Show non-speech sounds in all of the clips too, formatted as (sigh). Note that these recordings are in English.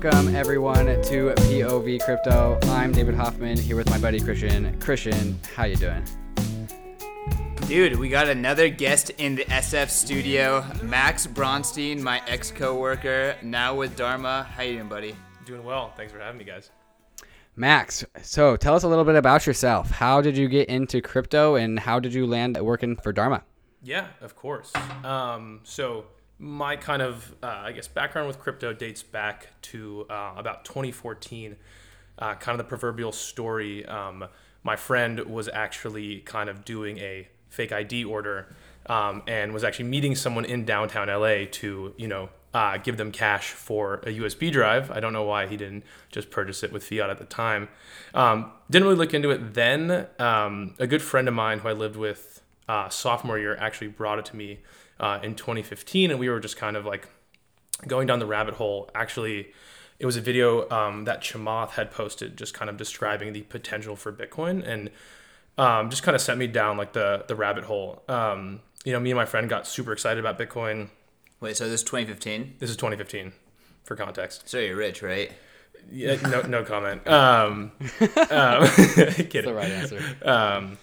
Welcome everyone to POV Crypto. I'm David Hoffman here with my buddy Christian. Christian, how you doing? Dude, we got another guest in the SF studio, Max Bronstein, my ex coworker, now with Dharma. How you doing, buddy? Doing well. Thanks for having me, guys. Max, so tell us a little bit about yourself. How did you get into crypto and how did you land working for Dharma? Yeah, of course. Um, so my kind of, uh, I guess, background with crypto dates back to uh, about 2014. Uh, kind of the proverbial story. Um, my friend was actually kind of doing a fake ID order um, and was actually meeting someone in downtown LA to, you know, uh, give them cash for a USB drive. I don't know why he didn't just purchase it with fiat at the time. Um, didn't really look into it then. Um, a good friend of mine who I lived with uh, sophomore year actually brought it to me uh, in 2015, and we were just kind of like going down the rabbit hole. Actually, it was a video um, that Chamath had posted, just kind of describing the potential for Bitcoin, and um, just kind of sent me down like the the rabbit hole. Um, you know, me and my friend got super excited about Bitcoin. Wait, so this is 2015? This is 2015, for context. So you're rich, right? Yeah, no, no comment. Um, (laughs) um, (laughs) kidding. the right answer. Um,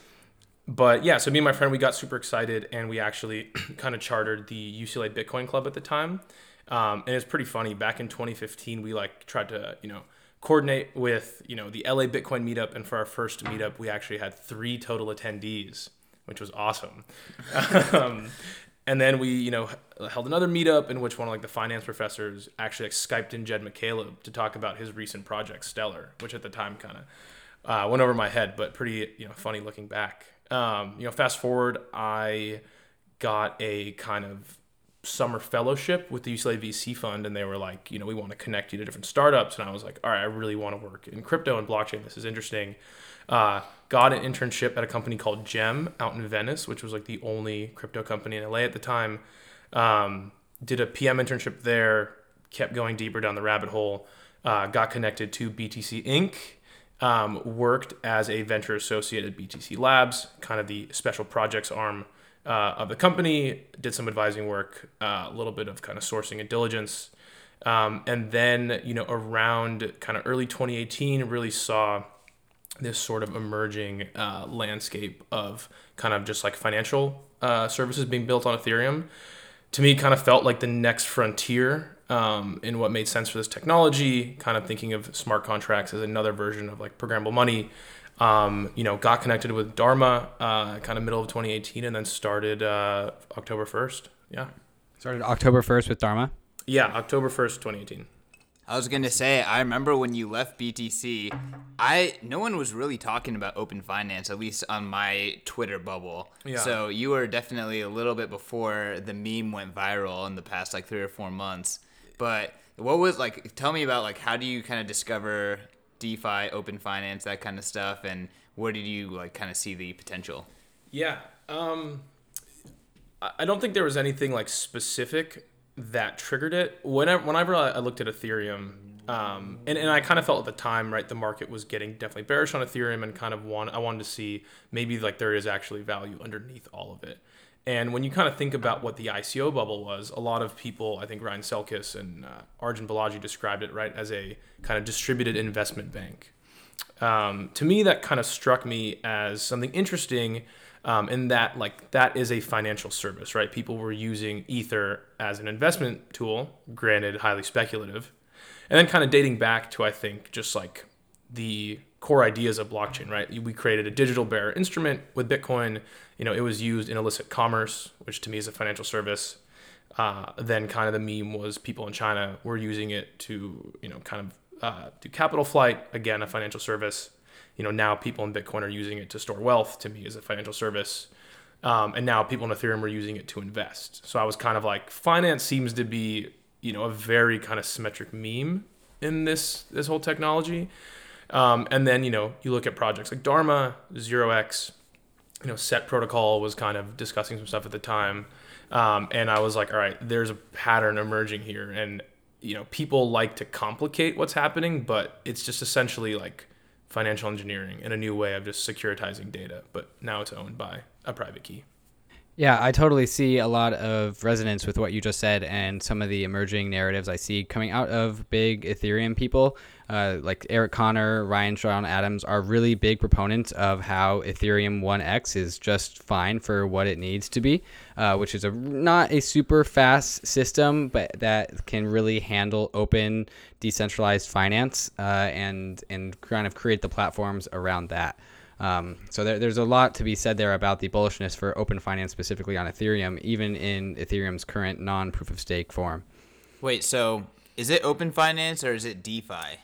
but yeah, so me and my friend we got super excited and we actually (clears throat) kind of chartered the UCLA Bitcoin Club at the time. Um, and it's pretty funny. Back in 2015, we like tried to you know coordinate with you know the LA Bitcoin meetup, and for our first meetup, we actually had three total attendees, which was awesome. (laughs) um, and then we you know held another meetup in which one of like the finance professors actually like skyped in Jed McCaleb to talk about his recent project Stellar, which at the time kind of uh, went over my head, but pretty you know funny looking back. Um, you know, fast forward, I got a kind of summer fellowship with the UCLA VC fund, and they were like, you know, we want to connect you to different startups, and I was like, all right, I really want to work in crypto and blockchain. This is interesting. Uh, got an internship at a company called Gem out in Venice, which was like the only crypto company in LA at the time. Um, did a PM internship there, kept going deeper down the rabbit hole, uh, got connected to BTC Inc. Um, worked as a venture associate at BTC Labs, kind of the special projects arm uh, of the company. Did some advising work, uh, a little bit of kind of sourcing and diligence, um, and then you know around kind of early 2018, really saw this sort of emerging uh, landscape of kind of just like financial uh, services being built on Ethereum. To me, kind of felt like the next frontier um, in what made sense for this technology. Kind of thinking of smart contracts as another version of like programmable money. Um, you know, got connected with Dharma uh, kind of middle of 2018, and then started uh, October 1st. Yeah, Started October 1st with Dharma. yeah, October 1st, 2018. I was gonna say, I remember when you left BTC, I no one was really talking about open finance, at least on my Twitter bubble. Yeah. So you were definitely a little bit before the meme went viral in the past like three or four months. But what was like? Tell me about like how do you kind of discover DeFi, open finance, that kind of stuff, and where did you like kind of see the potential? Yeah. Um, I don't think there was anything like specific that triggered it. Whenever, whenever I I looked at Ethereum, um, and, and I kind of felt at the time, right, the market was getting definitely bearish on Ethereum and kind of want, I wanted to see maybe like there is actually value underneath all of it. And when you kind of think about what the ICO bubble was, a lot of people, I think Ryan Selkis and uh, Arjun Balaji described it, right, as a kind of distributed investment bank. Um, to me that kind of struck me as something interesting um, in that like that is a financial service right? People were using ether as an investment tool granted highly speculative. And then kind of dating back to i think just like the core ideas of blockchain right we created a digital bearer instrument with bitcoin you know it was used in illicit commerce which to me is a financial service uh, then kind of the meme was people in China were using it to, you know, kind of uh, do capital flight, again, a financial service. You know, now people in Bitcoin are using it to store wealth, to me, is a financial service. Um, and now people in Ethereum are using it to invest. So I was kind of like, finance seems to be, you know, a very kind of symmetric meme in this this whole technology. Um, and then, you know, you look at projects like Dharma, Zero X, you know, Set Protocol was kind of discussing some stuff at the time. Um, and I was like, all right, there's a pattern emerging here. And, you know, people like to complicate what's happening, but it's just essentially like financial engineering and a new way of just securitizing data. But now it's owned by a private key. Yeah, I totally see a lot of resonance with what you just said and some of the emerging narratives I see coming out of big Ethereum people. Uh, like Eric Conner, Ryan Sean Adams are really big proponents of how Ethereum 1x is just fine for what it needs to be, uh, which is a not a super fast system, but that can really handle open, decentralized finance uh, and and kind of create the platforms around that. Um, so there, there's a lot to be said there about the bullishness for open finance specifically on Ethereum, even in Ethereum's current non-proof of stake form. Wait, so is it open finance or is it DeFi?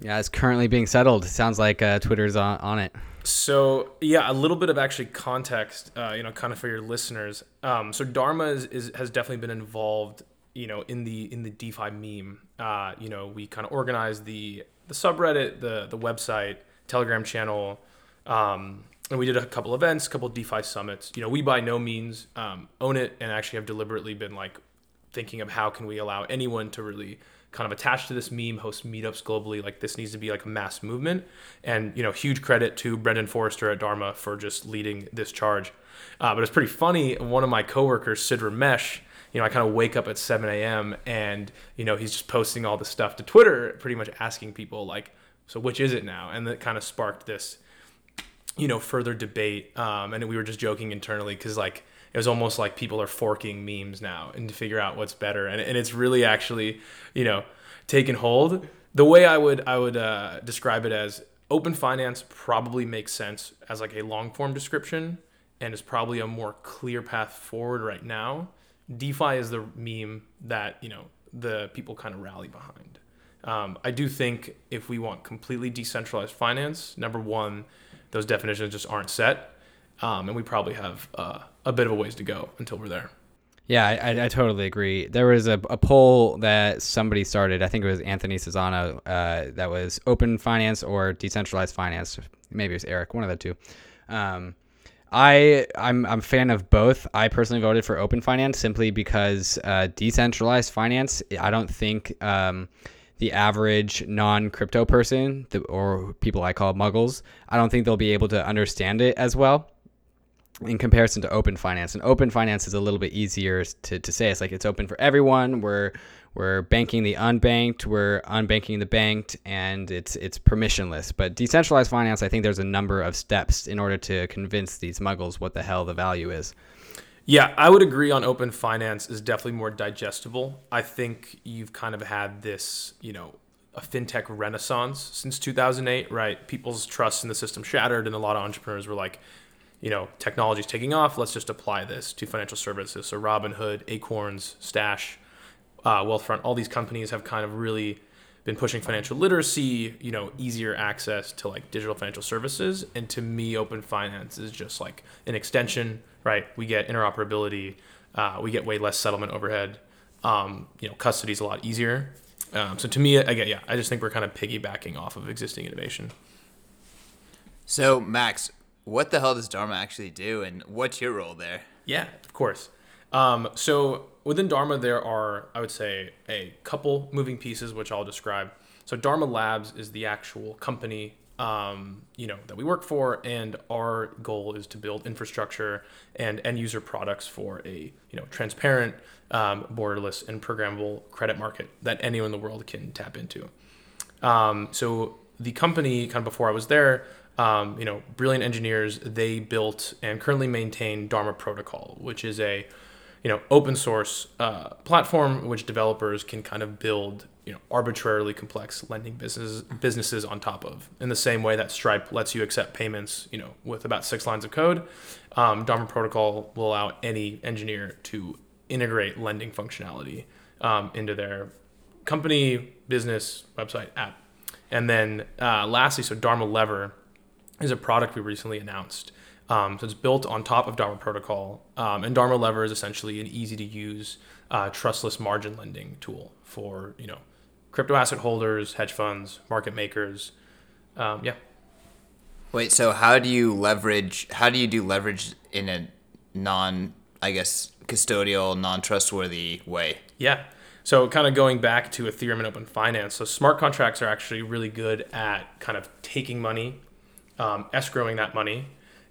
Yeah, it's currently being settled. Sounds like uh, Twitter's on, on it. So yeah, a little bit of actually context, uh, you know, kind of for your listeners. Um, so Dharma is, is, has definitely been involved, you know, in the in the DeFi meme. Uh, you know, we kind of organized the the subreddit, the the website, Telegram channel, um, and we did a couple events, a couple DeFi summits. You know, we by no means um, own it, and actually have deliberately been like thinking of how can we allow anyone to really kind of attached to this meme, host meetups globally. Like this needs to be like a mass movement, and you know, huge credit to Brendan Forster at Dharma for just leading this charge. Uh, but it's pretty funny. One of my coworkers, Sid Ramesh, you know, I kind of wake up at 7 a.m. and you know he's just posting all this stuff to Twitter, pretty much asking people like, so which is it now? And that kind of sparked this you know further debate um, and we were just joking internally because like it was almost like people are forking memes now and to figure out what's better. And, and it's really actually you know taken hold. The way i would i would uh, describe it as open finance probably makes sense as like a long form description and is probably a more clear path forward right now. Defi is the meme that you know the people kind of rally behind. Um, i do think if we want completely decentralized finance number one those definitions just aren't set. Um, and we probably have uh, a bit of a ways to go until we're there. Yeah, I, I totally agree. There was a, a poll that somebody started. I think it was Anthony Sassano. Uh, that was open finance or decentralized finance. Maybe it was Eric, one of the two. Um, I I'm I'm a fan of both. I personally voted for open finance simply because uh, decentralized finance. I don't think um, the average non-crypto person the, or people I call muggles, I don't think they'll be able to understand it as well in comparison to open finance. And open finance is a little bit easier to, to say. It's like it's open for everyone. We're we're banking the unbanked, we're unbanking the banked, and it's it's permissionless. But decentralized finance, I think there's a number of steps in order to convince these muggles what the hell the value is. Yeah, I would agree on open finance is definitely more digestible. I think you've kind of had this, you know, a fintech renaissance since 2008, right? People's trust in the system shattered, and a lot of entrepreneurs were like, you know, technology's taking off. Let's just apply this to financial services. So Robinhood, Acorns, Stash, uh, Wealthfront, all these companies have kind of really been pushing financial literacy, you know, easier access to like digital financial services. And to me, open finance is just like an extension right? We get interoperability, uh, we get way less settlement overhead. Um, you know, custody is a lot easier. Um, so to me, again, yeah, I just think we're kind of piggybacking off of existing innovation. So Max, what the hell does Dharma actually do, and what's your role there? Yeah, of course. Um, so within Dharma, there are, I would say, a couple moving pieces, which I'll describe. So Dharma Labs is the actual company um, you know that we work for, and our goal is to build infrastructure and end user products for a you know transparent, um, borderless, and programmable credit market that anyone in the world can tap into. Um, so the company, kind of before I was there, um, you know, brilliant engineers, they built and currently maintain Dharma Protocol, which is a you know open source uh, platform which developers can kind of build you know arbitrarily complex lending businesses businesses on top of. In the same way that stripe lets you accept payments you know with about six lines of code um, dharma protocol will allow any engineer to integrate lending functionality um, into their company business website app. And then uh, lastly so dharma lever is a product we recently announced um, so it's built on top of Dharma Protocol, um, and Dharma Lever is essentially an easy to use, uh, trustless margin lending tool for you know crypto asset holders, hedge funds, market makers. Um, yeah. Wait, so how do you leverage? How do you do leverage in a non, I guess, custodial, non-trustworthy way? Yeah. So kind of going back to Ethereum and open finance. So smart contracts are actually really good at kind of taking money, um, escrowing that money,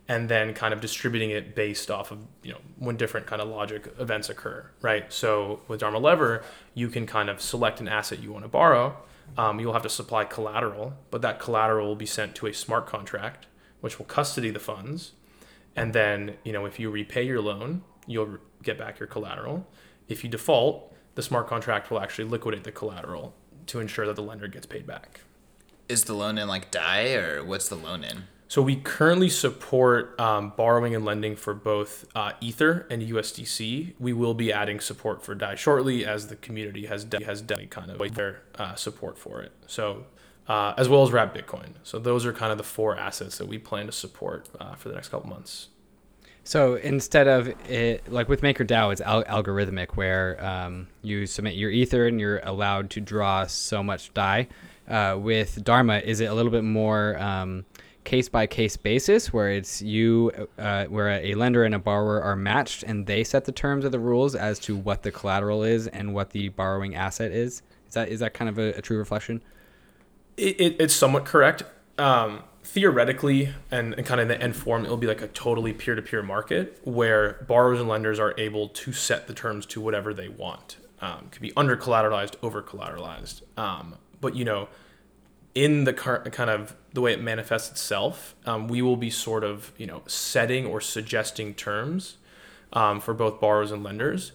and then kind of distributing it based off of you know when different kind of logic events occur, right? So with Dharma Lever, you can kind of select an asset you want to borrow. Um, you'll have to supply collateral, but that collateral will be sent to a smart contract, which will custody the funds, and then you know if you repay your loan, you'll get back your collateral. If you default, the smart contract will actually liquidate the collateral to ensure that the lender gets paid back. Is the loan in like DAI or what's the loan in? So we currently support um, borrowing and lending for both uh, Ether and USDC. We will be adding support for DAI shortly, as the community has de- has definitely kind of their uh, support for it. So uh, as well as Wrap Bitcoin. So those are kind of the four assets that we plan to support uh, for the next couple months. So instead of it, like with MakerDAO, it's al- algorithmic where um, you submit your Ether and you're allowed to draw so much DAI. Uh, with Dharma, is it a little bit more um, case by case basis where it's you, uh, where a lender and a borrower are matched and they set the terms of the rules as to what the collateral is and what the borrowing asset is? Is that is that kind of a, a true reflection? It, it, it's somewhat correct. Um, theoretically, and, and kind of in the end form, it'll be like a totally peer to peer market where borrowers and lenders are able to set the terms to whatever they want. Um, could be under collateralized, over collateralized. Um, but you know, in the current kind of the way it manifests itself, um, we will be sort of you know setting or suggesting terms um, for both borrowers and lenders,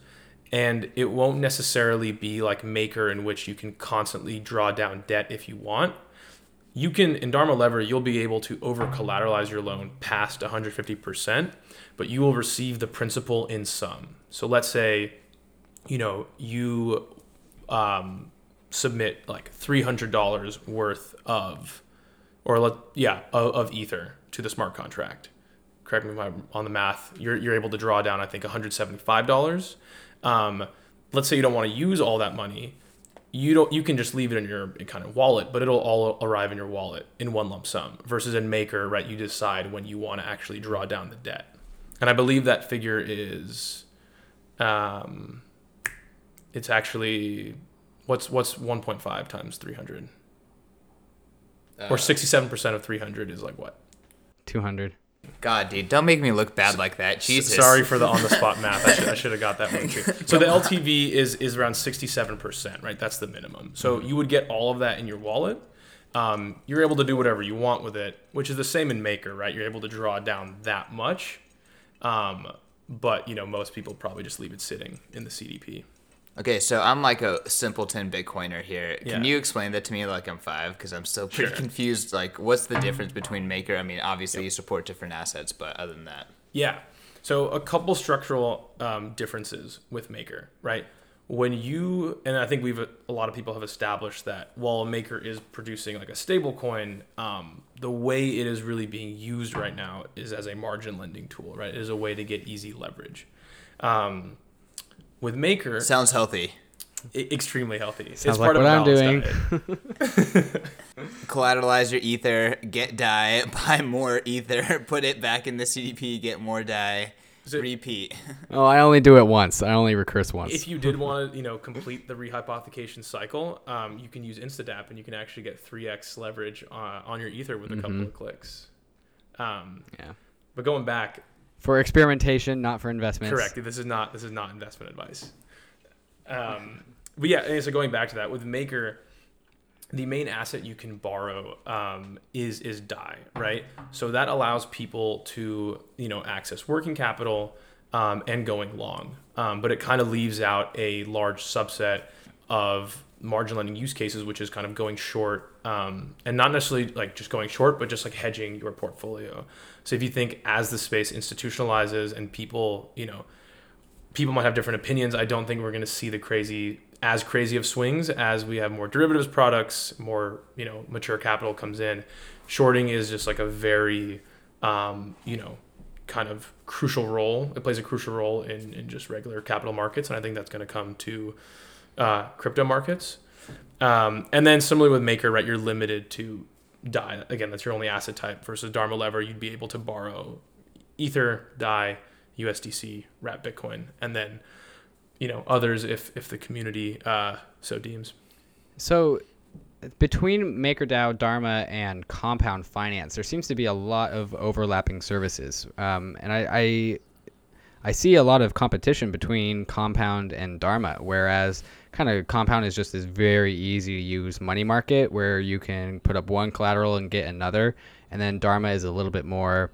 and it won't necessarily be like Maker in which you can constantly draw down debt if you want. You can in Dharma Lever, you'll be able to over collateralize your loan past 150%, but you will receive the principal in sum. So let's say, you know, you um, submit like $300 worth of, or let, yeah, of, of Ether to the smart contract. Correct me if I'm on the math. You're, you're able to draw down, I think, $175. Um, let's say you don't want to use all that money. You don't. You can just leave it in your kind of wallet, but it'll all arrive in your wallet in one lump sum. Versus in Maker, right? You decide when you want to actually draw down the debt, and I believe that figure is, um, it's actually What's what's 1.5 times 300? or 67% of 300 is like what? 200. God, dude, don't make me look bad like that. Jesus. Sorry for the on the spot (laughs) math. I should, I should have got that one too. So the LTV is is around 67%, right? That's the minimum. So you would get all of that in your wallet. Um, you're able to do whatever you want with it, which is the same in Maker, right? You're able to draw down that much. Um, but you know, most people probably just leave it sitting in the CDP. Okay, so I'm like a simpleton Bitcoiner here. Can Yeah. you explain that to me like I'm five? Because I'm still pretty Sure. confused. Like, what's the difference between Maker? I mean, obviously you support different assets, but other than that, Yeah. So a couple structural um, differences with Maker, right? When you and I think we've a lot of people have established that while Maker is producing like a stable coin, um, the way it is really being used right now is as a margin lending tool, right? It is a way to get easy leverage. Um, with Maker, sounds healthy. e- extremely healthy. Sounds like what I'm doing. (laughs) (laughs) Collateralize your ether, get DAI, (laughs) buy more ether, put it back in the CDP, get more DAI, Is it- repeat. Oh, I only do it once. I only recurse once. if you did want to, you know, complete the rehypothecation cycle, um, you can use InstaDApp and you can actually get 3x leverage uh, on your Ether with a couple of clicks. Um, yeah. but going back, For experimentation, not for investments. correct. This is not this is not investment advice. Um, but yeah, so going back to that with Maker, the main asset you can borrow um, is is DAI, right? So that allows people to you know access working capital um, and going long, um, but it kind of leaves out a large subset of margin lending use cases, which is kind of going short um, and not necessarily like just going short, but just like hedging your portfolio. So if you think as the space institutionalizes and people, you know, people might have different opinions. I don't think we're going to see the crazy as crazy of swings as we have more derivatives products, more you know mature capital comes in. Shorting is just like a very um, you know kind of crucial role. It plays a crucial role in in just regular capital markets, and I think that's going to come to uh, crypto markets. Um, and then similarly with Maker, right? You're limited to DAI. Again, that's your only asset type. Versus Dharma Lever, you'd be able to borrow Ether, DAI, USDC, Wrap Bitcoin, and then you know others if if the community uh, so deems. So, between MakerDAO, Dharma, and Compound Finance, there seems to be a lot of overlapping services, um, and I, I I see a lot of competition between Compound and Dharma, whereas kind of Compound is just this very easy to use money market where you can put up one collateral and get another, and then Dharma is a little bit more.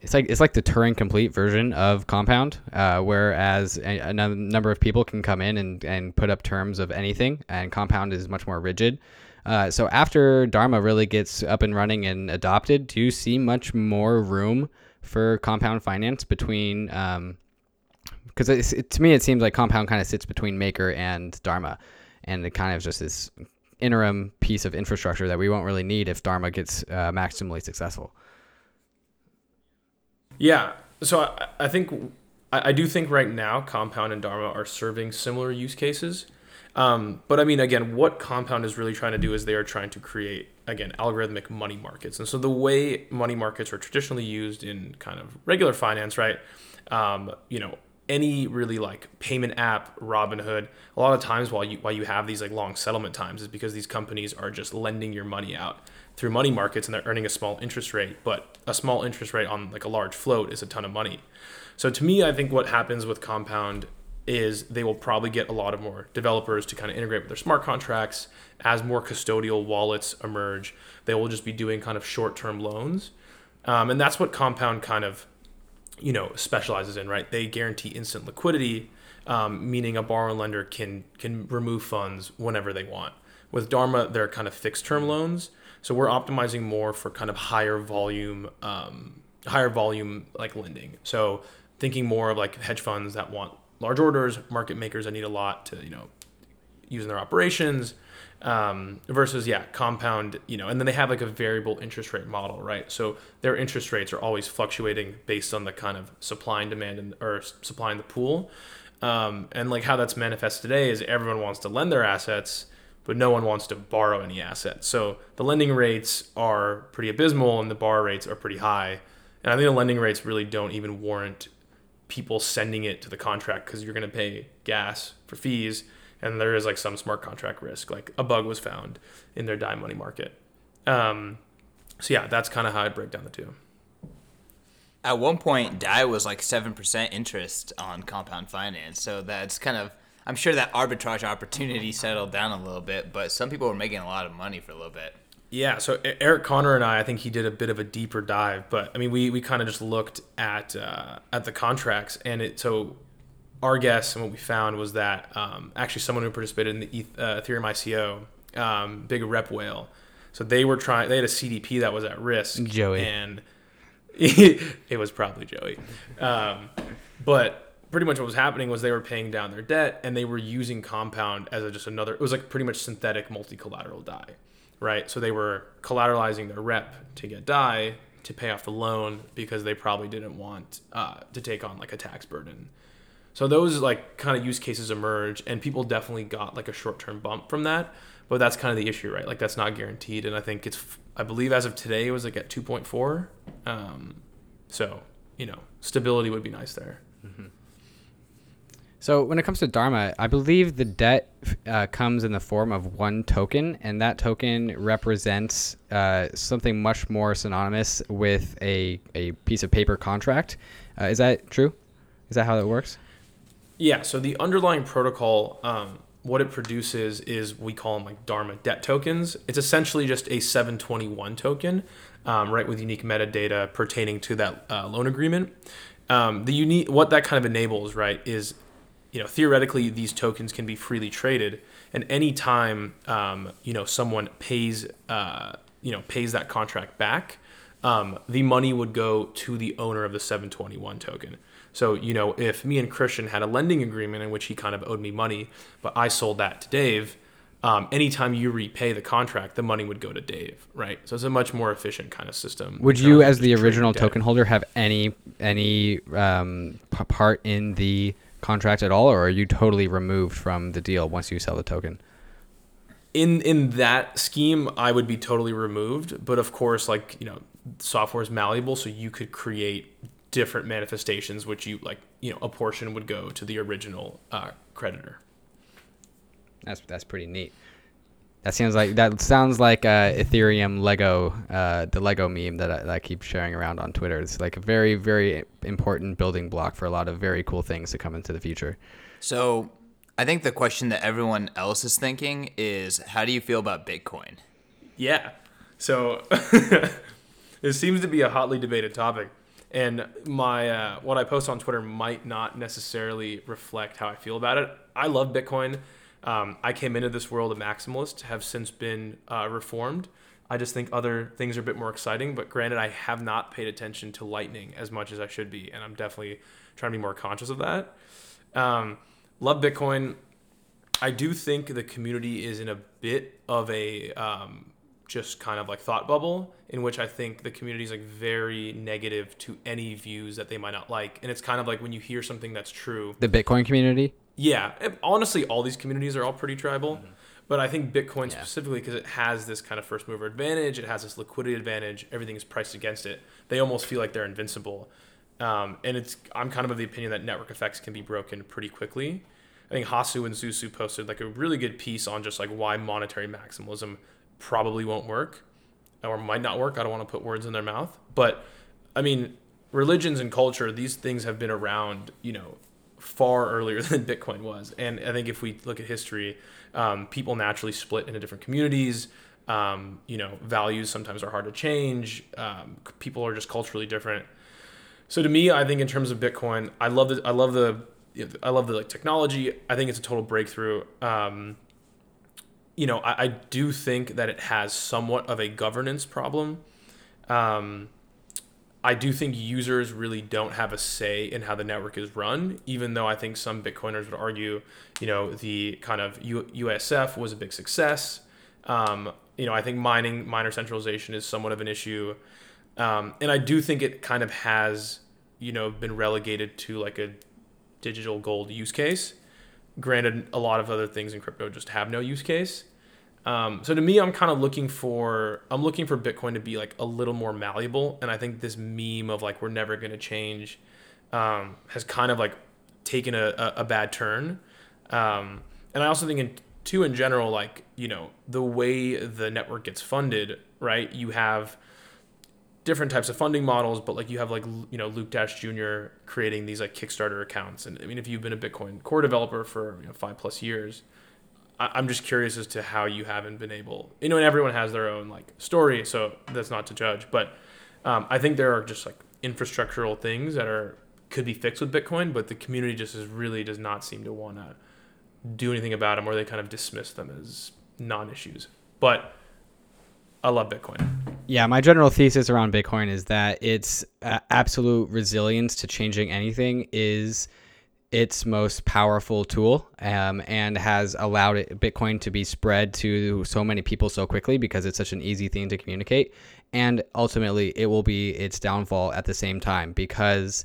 It's like it's like the Turing complete version of Compound, uh, whereas a, a number of people can come in and, and put up terms of anything, and Compound is much more rigid. Uh, so after Dharma really gets up and running and adopted, do you see much more room for compound finance between because it, to me it seems like compound kind of sits between maker and dharma and it kind of just this interim piece of infrastructure that we won't really need if dharma gets uh, maximally successful. Yeah so i, I think I, I, do think right now compound and dharma are serving similar use cases. Um, but i mean again what compound is really trying to do is they are trying to create again algorithmic money markets. And so the way money markets are traditionally used in kind of regular finance right um, you know any really like payment app robinhood a lot of times while you while you have these like long settlement times is because these companies are just lending your money out through money markets and they're earning a small interest rate but a small interest rate on like a large float is a ton of money. So to me i think what happens with compound is they will probably get a lot of more developers to kind of integrate with their smart contracts. As more custodial wallets emerge they will just be doing kind of short-term loans. Um, and that's what compound kind of you know specializes in right they guarantee instant liquidity um, meaning a borrower lender can can remove funds whenever they want with dharma they're kind of fixed term loans so we're optimizing more for kind of higher volume um, higher volume like lending so thinking more of like hedge funds that want large orders, market makers that need a lot to, you know, use in their operations. Um, versus yeah, compound, you know, and then they have like a variable interest rate model, right? So their interest rates are always fluctuating based on the kind of supply and demand and or supply in the pool. Um, and like how that's manifest today is everyone wants to lend their assets, but no one wants to borrow any assets. So the lending rates are pretty abysmal and the borrow rates are pretty high. And I think the lending rates really don't even warrant people sending it to the contract because you're going to pay gas for fees and there is like some smart contract risk like a bug was found in their DAI money market. Um, so yeah that's kind of how i break down the two. At one point dai was like 7% interest on compound finance. So that's kind of i'm sure that arbitrage opportunity settled down a little bit but some people were making a lot of money for a little bit. Yeah, so Eric Conner and I, I think he did a bit of a deeper dive, but I mean, we, we kind of just looked at uh, at the contracts, and it so our guess and what we found was that um, actually someone who participated in the uh, Ethereum ICO, um, big rep whale, so they were trying, they had a CDP that was at risk, Joey, and (laughs) it was probably Joey, um, but pretty much what was happening was they were paying down their debt and they were using Compound as a, just another, it was like pretty much synthetic multi collateral DAI right? So they were collateralizing their rep to get DAI to pay off the loan because they probably didn't want uh, to take on like a tax burden. So those like kind of use cases emerge, and people definitely got like a short term bump from that. But that's kind of the issue, right? Like that's not guaranteed, and I think it's I believe as of today it was like at two point four. Um, so you know stability would be nice there. Mm-hmm. So when it comes to Dharma, I believe the debt uh, comes in the form of one token, and that token represents uh, something much more synonymous with a, a piece of paper contract. Uh, is that true? Is that how that works? Yeah. So the underlying protocol, um, what it produces is we call them like Dharma debt tokens. It's essentially just a 721 token, um, right, with unique metadata pertaining to that uh, loan agreement. Um, the unique what that kind of enables, right, is you know, theoretically, these tokens can be freely traded, and any time um, you know someone pays uh, you know pays that contract back, um, the money would go to the owner of the 721 token. So you know, if me and Christian had a lending agreement in which he kind of owed me money, but I sold that to Dave, um, anytime you repay the contract, the money would go to Dave, right? So it's a much more efficient kind of system. Would you, as the original token holder, have any any um, part in the contract at all, or are you totally removed from the deal once you sell the token? In in that scheme, I would be totally removed. But of course, like you know, software is malleable, so you could create different manifestations, which you like. You know, a portion would go to the original uh, creditor. That's that's pretty neat. That sounds like that sounds like uh, Ethereum Lego, uh, the Lego meme that I, that I keep sharing around on Twitter. It's like a very, very important building block for a lot of very cool things to come into the future. So, I think the question that everyone else is thinking is, how do you feel about Bitcoin? Yeah. So (laughs) it seems to be a hotly debated topic, and my uh, what I post on Twitter might not necessarily reflect how I feel about it. I love Bitcoin. Um, I came into this world a maximalist, have since been uh, reformed. I just think other things are a bit more exciting. But granted, I have not paid attention to Lightning as much as I should be, and I'm definitely trying to be more conscious of that. Um, love Bitcoin. I do think the community is in a bit of a um, just kind of like thought bubble in which I think the community is like very negative to any views that they might not like. And it's kind of like when you hear something that's true. The Bitcoin community. Yeah, honestly, all these communities are all pretty tribal. Mm-hmm. But I think Bitcoin yeah. specifically, because it has this kind of first mover advantage, it has this liquidity advantage, everything is priced against it. They almost feel like they're invincible. Um, and it's I'm kind of of the opinion that network effects can be broken pretty quickly. I think Hasu and Su Zhu posted like a really good piece on just like why monetary maximalism probably won't work or might not work. I don't want to put words in their mouth, but I mean, religions and culture, these things have been around, you know, far earlier (laughs) than Bitcoin was. And I think if we look at history, um, people naturally split into different communities. Um, you know, values sometimes are hard to change. Um, people are just culturally different. So to me, I think in terms of Bitcoin, I love the I love the I love the like technology. I think it's a total breakthrough. Um, you know, I, I, do think that it has somewhat of a governance problem. Um, I do think users really don't have a say in how the network is run, even though I think some Bitcoiners would argue, you know, the kind of U- UASF was a big success. Um, you know, I think mining, miner centralization is somewhat of an issue. Um, and I do think it kind of has, you know, been relegated to like a digital gold use case. Granted, a lot of other things in crypto just have no use case. Um, so to me, I'm kind of looking for I'm looking for Bitcoin to be like a little more malleable, and I think this meme of like we're never going to change um, has kind of like taken a, a, a bad turn. Um, and I also think in two in general, like you know the way the network gets funded, right? You have different types of funding models, but like you have like you know Luke Dash Jr. creating these like Kickstarter accounts, and I mean if you've been a Bitcoin core developer for you know, five plus years, I, am just curious as to how you haven't been able. You know, and everyone has their own like story, so that's not to judge, but um, I think there are just like infrastructural things that are could be fixed with Bitcoin, but the community just is really does not seem to want to do anything about them, or they kind of dismiss them as non-issues. But I love Bitcoin. Yeah, my general thesis around Bitcoin is that its uh, absolute resilience to changing anything is its most powerful tool um, and has allowed it, Bitcoin to be spread to so many people so quickly because it's such an easy thing to communicate. And ultimately, it will be its downfall at the same time because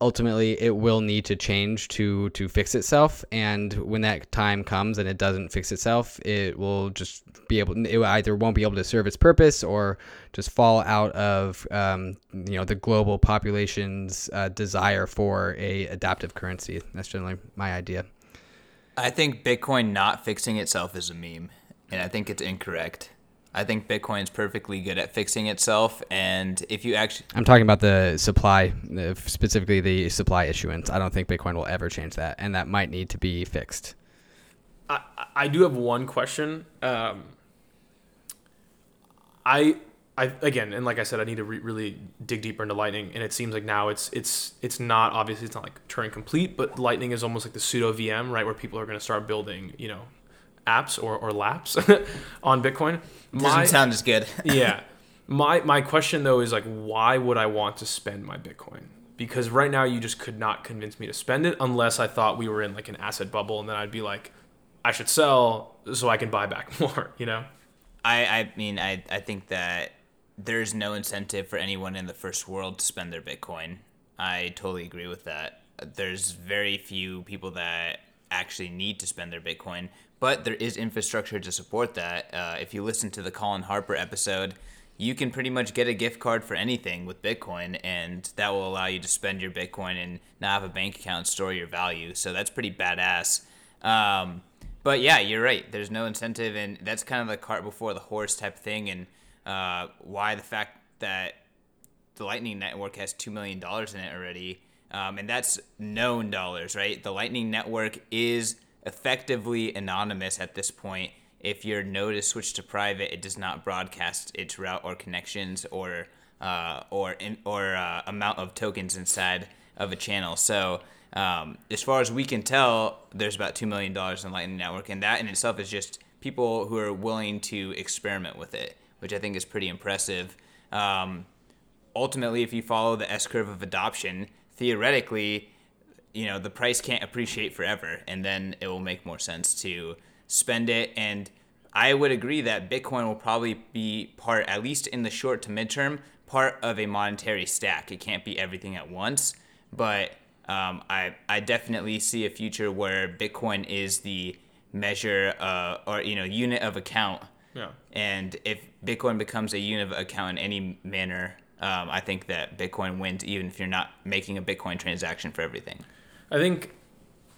ultimately it will need to change to to fix itself. And when that time comes and it doesn't fix itself it will just be able it either won't be able to serve its purpose or just fall out of um, you know the global population's uh, desire for a adaptive currency. That's generally my idea. I think bitcoin not fixing itself is a meme and i think it's incorrect I think Bitcoin's perfectly good at fixing itself. And if you actually, I'm talking about the supply, specifically the supply issuance. I don't think Bitcoin will ever change that, and that might need to be fixed. I, I do have one question. Um, I I again, and like I said, I need to re- really dig deeper into Lightning, and it seems like now it's it's it's not obviously it's not like Turing complete, but Lightning is almost like the pseudo VM, right, where people are going to start building, you know, apps or, or laps (laughs) on Bitcoin. My, Doesn't sound as good. (laughs) yeah. (laughs) My my question though is like why would I want to spend my Bitcoin? Because right now you just could not convince me to spend it unless I thought we were in like an asset bubble and then I'd be like, I should sell so I can buy back more, you know? I, I mean I, I think that there's no incentive for anyone in the first world to spend their Bitcoin. I totally agree with that. There's very few people that actually need to spend their Bitcoin, but there is infrastructure to support that. Uh, if you listen to the Colin Harper episode, you can pretty much get a gift card for anything with Bitcoin, and that will allow you to spend your Bitcoin and not have a bank account store your value. So that's pretty badass. Um, but yeah, you're right. There's no incentive, and that's kind of the cart before the horse type thing, and uh, why the fact that the Lightning Network has two million dollars in it already, um, and that's known dollars, right? The Lightning Network is effectively anonymous at this point. If your node is switched to private, it does not broadcast its route or connections or uh, or in, or uh, amount of tokens inside of a channel. So um, as far as we can tell, there's about two million dollars in Lightning Network, and that in itself is just people who are willing to experiment with it, which I think is pretty impressive. Um, ultimately, if you follow the S curve of adoption, theoretically, you know the price can't appreciate forever, and then it will make more sense to spend it. And I would agree that Bitcoin will probably be part, at least in the short to midterm, part of a monetary stack. It can't be everything at once, but um, I I definitely see a future where Bitcoin is the measure uh, or you know unit of account. Yeah. And if Bitcoin becomes a unit of account in any manner, um, I think that Bitcoin wins, even if you're not making a Bitcoin transaction for everything. I think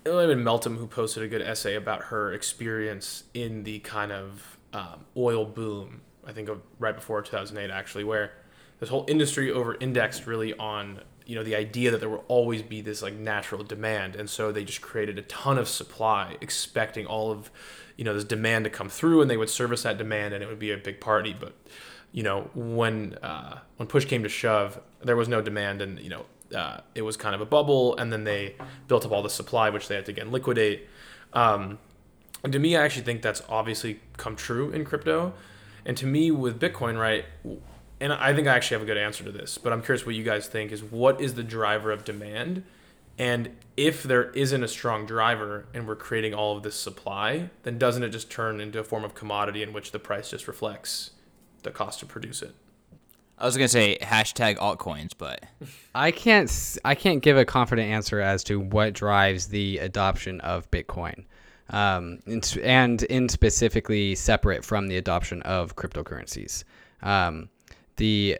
it might have been Meltem who posted a good essay about her experience in the kind of um, oil boom. I think of right before 2008, actually, where this whole industry over indexed really on you know the idea that there will always be this like natural demand and so they just created a ton of supply expecting all of you know this demand to come through and they would service that demand and it would be a big party but you know when uh, when push came to shove there was no demand and you know uh, it was kind of a bubble and then they built up all the supply which they had to again liquidate um, and to me i actually think that's obviously come true in crypto and to me with bitcoin right and I think I actually have a good answer to this, but I'm curious what you guys think is what is the driver of demand? And if there isn't a strong driver and we're creating all of this supply, then doesn't it just turn into a form of commodity in which the price just reflects the cost to produce it? I was gonna say hashtag altcoins, but I can't I can't give a confident answer as to what drives the adoption of Bitcoin, um, and, and in specifically separate from the adoption of cryptocurrencies. Um, the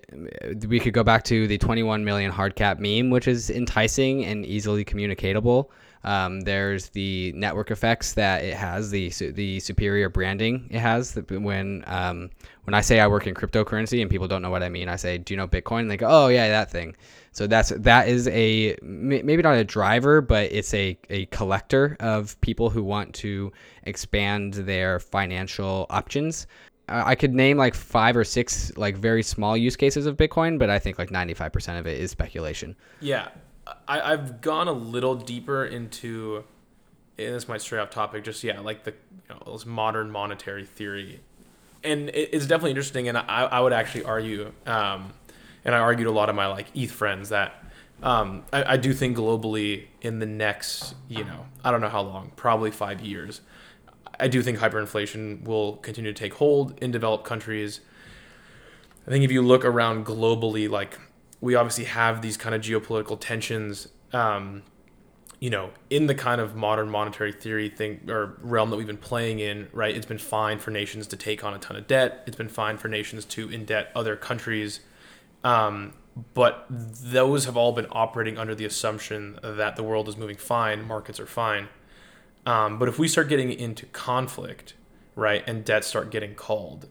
we could go back to the 21 million hard cap meme, which is enticing and easily communicatable. Um, there's the network effects that it has, the the superior branding it has. When um, when I say I work in cryptocurrency and people don't know what I mean, I say, "Do you know Bitcoin?" And they go, "Oh yeah, that thing." So that's that is a maybe not a driver, but it's a a collector of people who want to expand their financial options. I I could name like five or six like very small use cases of Bitcoin, but I think like 95% of it is speculation. Yeah, I, I've gone a little deeper into, and this might stray off topic, just yeah, like the you know, this modern monetary theory, and it, it's definitely interesting. And I, I would actually argue, um, and I argued a lot of my like ETH friends that um, I, I do think globally in the next, you know, I don't know how long, probably five years, I do think hyperinflation will continue to take hold in developed countries. I think if you look around globally, like we obviously have these kind of geopolitical tensions, um, you know, in the kind of modern monetary theory thing or realm that we've been playing in, right? It's been fine for nations to take on a ton of debt. It's been fine for nations to indebt other countries. Um, but those have all been operating under the assumption that the world is moving fine, markets are fine. Um, but if we start getting into conflict, right, and debts start getting called,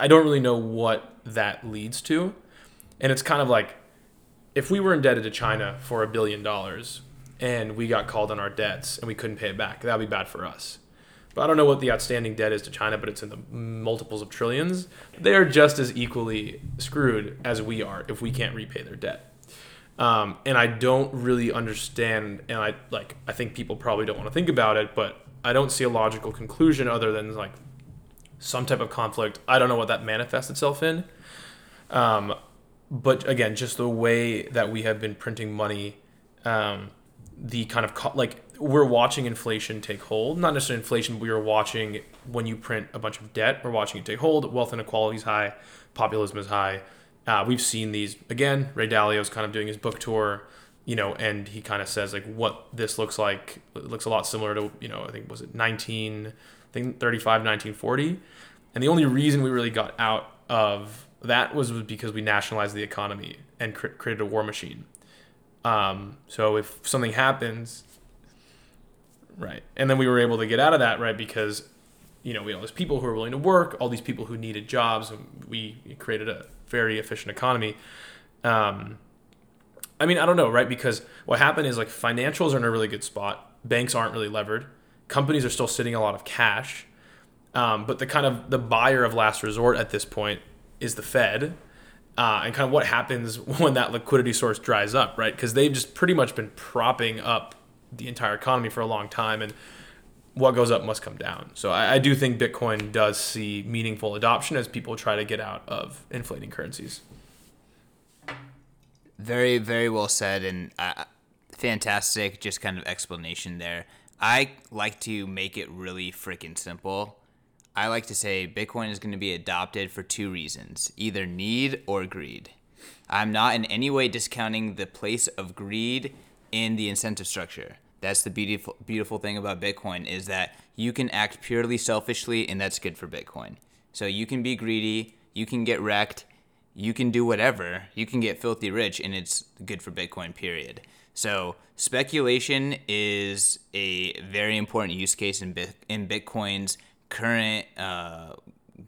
I don't really know what that leads to. And it's kind of like if we were indebted to China for a billion dollars and we got called on our debts and we couldn't pay it back, that would be bad for us. But I don't know what the outstanding debt is to China, but it's in the multiples of trillions. They are just as equally screwed as we are if we can't repay their debt. Um, and I don't really understand, and I like I think people probably don't want to think about it, but I don't see a logical conclusion other than like some type of conflict. I don't know what that manifests itself in. Um, but again, just the way that we have been printing money, um, the kind of co- like we're watching inflation take hold. Not necessarily inflation, we are watching when you print a bunch of debt. We're watching it take hold. Wealth inequality is high, populism is high. Uh, we've seen these again. Ray Dalio is kind of doing his book tour, you know, and he kind of says like what this looks like. It looks a lot similar to you know I think was it 19, I think 35, 1940, and the only reason we really got out of that was, because we nationalized the economy and cr- created a war machine. Um, so if something happens, right? And then we were able to get out of that, right? Because you know we had all these people who were willing to work, all these people who needed jobs, and we created a very efficient economy. Um, I mean, I don't know, right? Because what happened is like financials are in a really good spot. Banks aren't really levered. Companies are still sitting a lot of cash. Um, but the kind of the buyer of last resort at this point is the Fed, uh, and kind of what happens (laughs) when that liquidity source dries up, right? Because they've just pretty much been propping up the entire economy for a long time, and what goes up must come down. So I, I do think Bitcoin does see meaningful adoption as people try to get out of inflating currencies. Very, very well said, and uh, fantastic, just kind of explanation there. I like to make it really freaking simple. I like to say Bitcoin is going to be adopted for two reasons either need or greed. I'm not in any way discounting the place of greed in the incentive structure. That's the beautiful beautiful thing about Bitcoin is that you can act purely selfishly and that's good for Bitcoin. So you can be greedy, you can get wrecked, you can do whatever, you can get filthy rich and it's good for Bitcoin period. So speculation is a very important use case in in Bitcoin's current uh,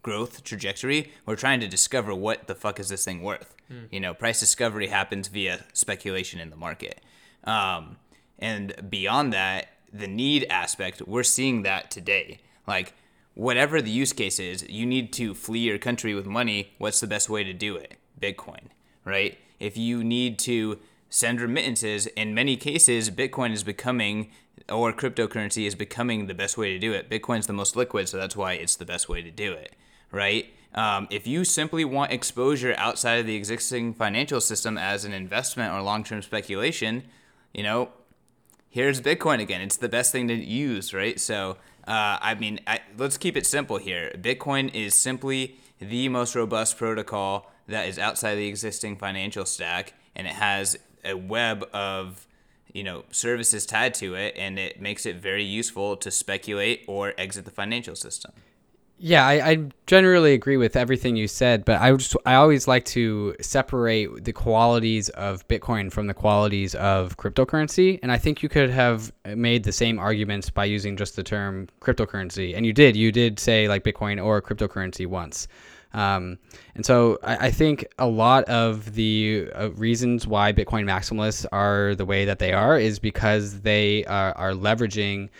growth trajectory. We're trying to discover what the fuck is this thing worth. Mm. You know, price discovery happens via speculation in the market. Um, and beyond that, the need aspect, we're seeing that today. Like, whatever the use case is, you need to flee your country with money. What's the best way to do it? Bitcoin, right? If you need to send remittances, in many cases, Bitcoin is becoming, or cryptocurrency is becoming the best way to do it. Bitcoin's the most liquid, so that's why it's the best way to do it, right? Um, if you simply want exposure outside of the existing financial system as an investment or long term speculation, you know, here's Bitcoin again. It's the best thing to use, right? So, uh, I mean, I, let's keep it simple here. Bitcoin is simply the most robust protocol that is outside the existing financial stack, and it has a web of you know services tied to it, and it makes it very useful to speculate or exit the financial system. Yeah, I, I, generally agree with everything you said, but I just I always like to separate the qualities of Bitcoin from the qualities of cryptocurrency, and I think you could have made the same arguments by using just the term cryptocurrency, and you did. You did say like Bitcoin or cryptocurrency once, um, and so I, I, think a lot of the uh, reasons why Bitcoin maximalists are the way that they are is because they are, are leveraging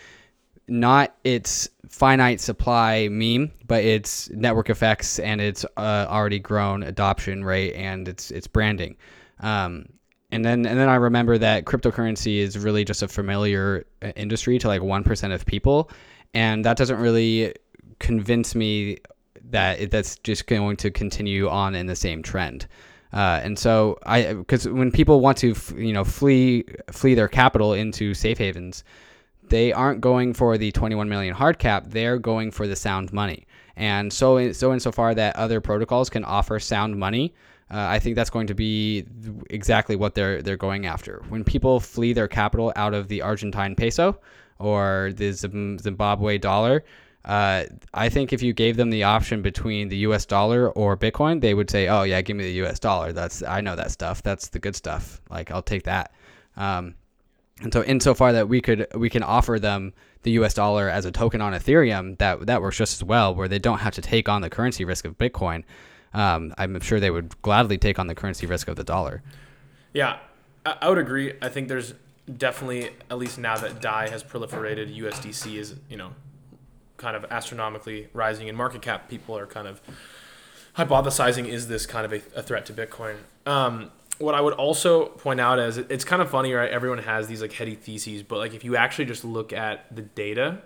not its finite supply meme, but its network effects and its uh, already grown adoption rate and its its branding. Um, and then and then I remember that cryptocurrency is really just a familiar uh, industry to like one percent of people, and that doesn't really convince me that that's just going to continue on in the same trend. Uh, and so I, because when people want to, you know, flee flee their capital into safe havens, they aren't going for the 21 million hard cap. They're going for the sound money. And so, in, so insofar that other protocols can offer sound money, uh, I think that's going to be exactly what they're they're going after. When people flee their capital out of the Argentine peso or the Zimbabwe dollar, uh, I think if you gave them the option between the U.S. dollar or Bitcoin, they would say, "Oh yeah, give me the U.S. dollar. That's I know that stuff. That's the good stuff. Like I'll take that." Um, and so, insofar that we could we can offer them the U.S. dollar as a token on Ethereum, that that works just as well, where they don't have to take on the currency risk of Bitcoin. Um, I'm sure they would gladly take on the currency risk of the dollar. Yeah, I, I would agree. I think there's definitely, at least now that DAI has proliferated, USDC is you know kind of astronomically rising in market cap. People are kind of hypothesizing is this kind of a, a threat to Bitcoin. Um, what I would also point out is it's kind of funny, right? Everyone has these like heady theses, but like if you actually just look at the data,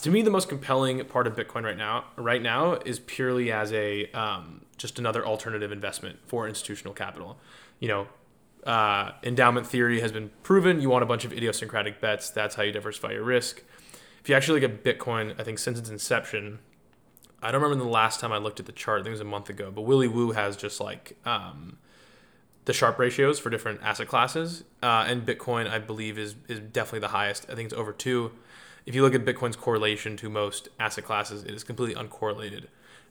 to me the most compelling part of Bitcoin right now, right now, is purely as a um, just another alternative investment for institutional capital. You know, uh, endowment theory has been proven. You want a bunch of idiosyncratic bets. That's how you diversify your risk. If you actually look at Bitcoin, I think since its inception, I don't remember the last time I looked at the chart. I think it was a month ago. But Willy Woo has just like um, the Sharpe ratios for different asset classes, uh, and Bitcoin I believe is is definitely the highest. I think it's over two. If you look at Bitcoin's correlation to most asset classes, it is completely uncorrelated.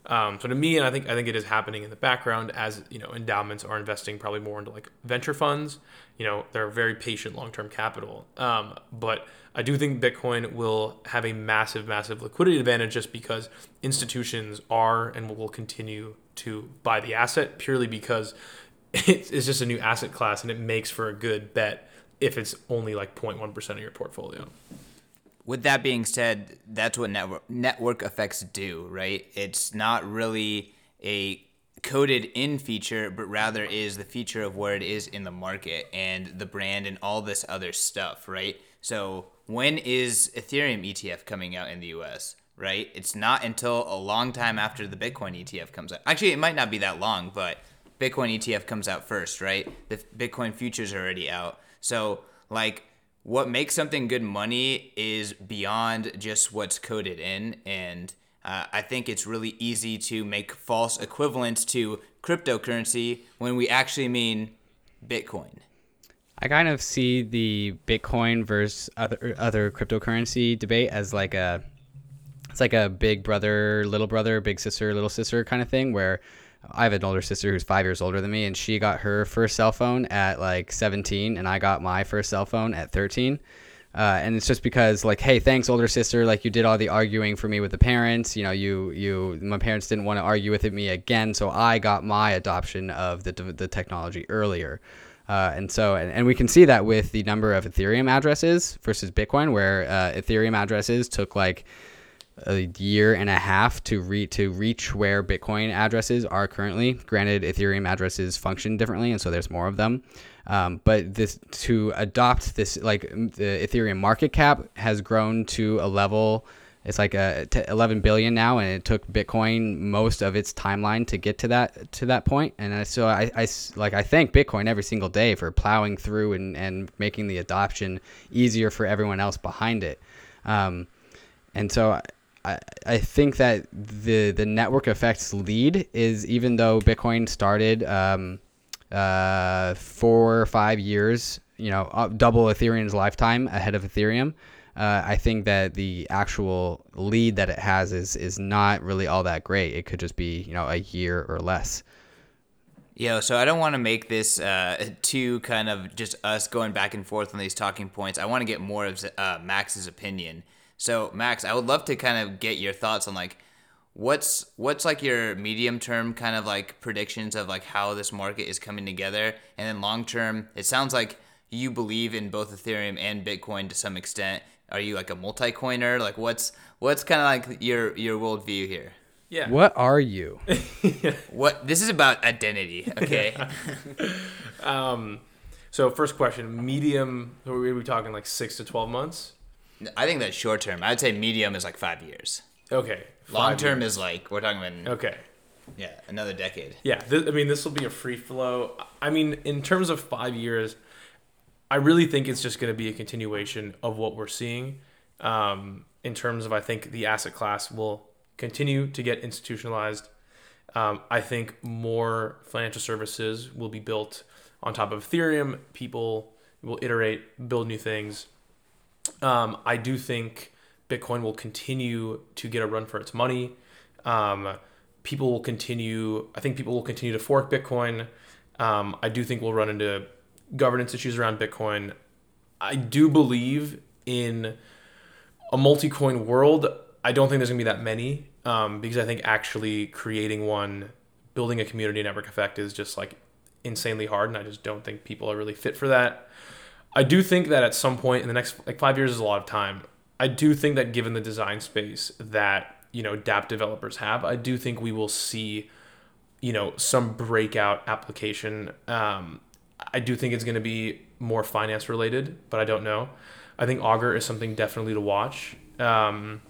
Um, so to me, and I think I think it is happening in the background as you know endowments are investing probably more into like venture funds. You know, they're very patient long term capital. Um, but I do think Bitcoin will have a massive, massive liquidity advantage just because institutions are and will continue to buy the asset purely because it's just a new asset class and it makes for a good bet if it's only like 0.1% of your portfolio. With that being said, that's what network network effects do, right? It's not really a coded in feature, but rather is the feature of where it is in the market and the brand and all this other stuff, right? So when is Ethereum ETF coming out in the US? Right? It's not until a long time after the Bitcoin ETF comes out. Actually, it might not be that long, but Bitcoin ETF comes out first, right? The Bitcoin futures are already out. So, like, what makes something good money is beyond just what's coded in. And uh, I think it's really easy to make false equivalents to cryptocurrency when we actually mean Bitcoin. I kind of see the Bitcoin versus other other cryptocurrency debate as like a it's like a big brother, little brother, big sister, little sister kind of thing where I have an older sister who's five years older than me, and she got her first cell phone at like 17, and I got my first cell phone at 13. Uh, and it's just because like hey thanks older sister like you did all the arguing for me with the parents you know you you my parents didn't want to argue with me again so i got my adoption of the, the technology earlier uh, and so and, and we can see that with the number of ethereum addresses versus bitcoin where uh, ethereum addresses took like a year and a half to reach to reach where Bitcoin addresses are currently. Granted, Ethereum addresses function differently, and so there's more of them. Um, but this to adopt this like the Ethereum market cap has grown to a level. It's like a t- 11 billion now, and it took Bitcoin most of its timeline to get to that to that point. And I, so I, I like I thank Bitcoin every single day for plowing through and and making the adoption easier for everyone else behind it. Um, and so I, I think that the the network effects lead is even though Bitcoin started um, uh, four or five years, you know, uh, double Ethereum's lifetime ahead of Ethereum. Uh, I think that the actual lead that it has is is not really all that great. It could just be you know a year or less. Yo, so I don't want to make this uh, too kind of just us going back and forth on these talking points. I want to get more of uh, Max's opinion. So Max, I would love to kind of get your thoughts on like what's what's like your medium term kind of like predictions of like how this market is coming together, and then long term. It sounds like you believe in both Ethereum and Bitcoin to some extent. Are you like a multi-coiner? Like what's what's kind of like your your worldview here? Yeah. What are you? (laughs) What this is about identity, okay? (laughs) Um, so first question, medium. Are we talking like six to twelve months? I think that's short term. I'd say medium is like five years. Okay. Long term is like we're talking about Okay. yeah another decade. Yeah, th- I mean, this will be a free flow. I mean, in terms of five years, I really think it's just going to be a continuation of what we're seeing. Um, in terms of, I think the asset class will continue to get institutionalized. Um, I think more financial services will be built on top of Ethereum. People will iterate, build new things. Um, I do think Bitcoin will continue to get a run for its money. Um, people will continue. I think people will continue to fork Bitcoin. Um, I do think we'll run into governance issues around Bitcoin. I do believe in a multi-coin world. I don't think there's gonna be that many um, because I think actually creating one, building a community network effect is just like insanely hard, and I just don't think people are really fit for that. I do think that at some point in the next like five years is a lot of time. I do think that given the design space that you know DApp developers have, I do think we will see you know some breakout application. Um, I do think it's going to be more finance related, but I don't know. I think Augur is something definitely to watch. Um,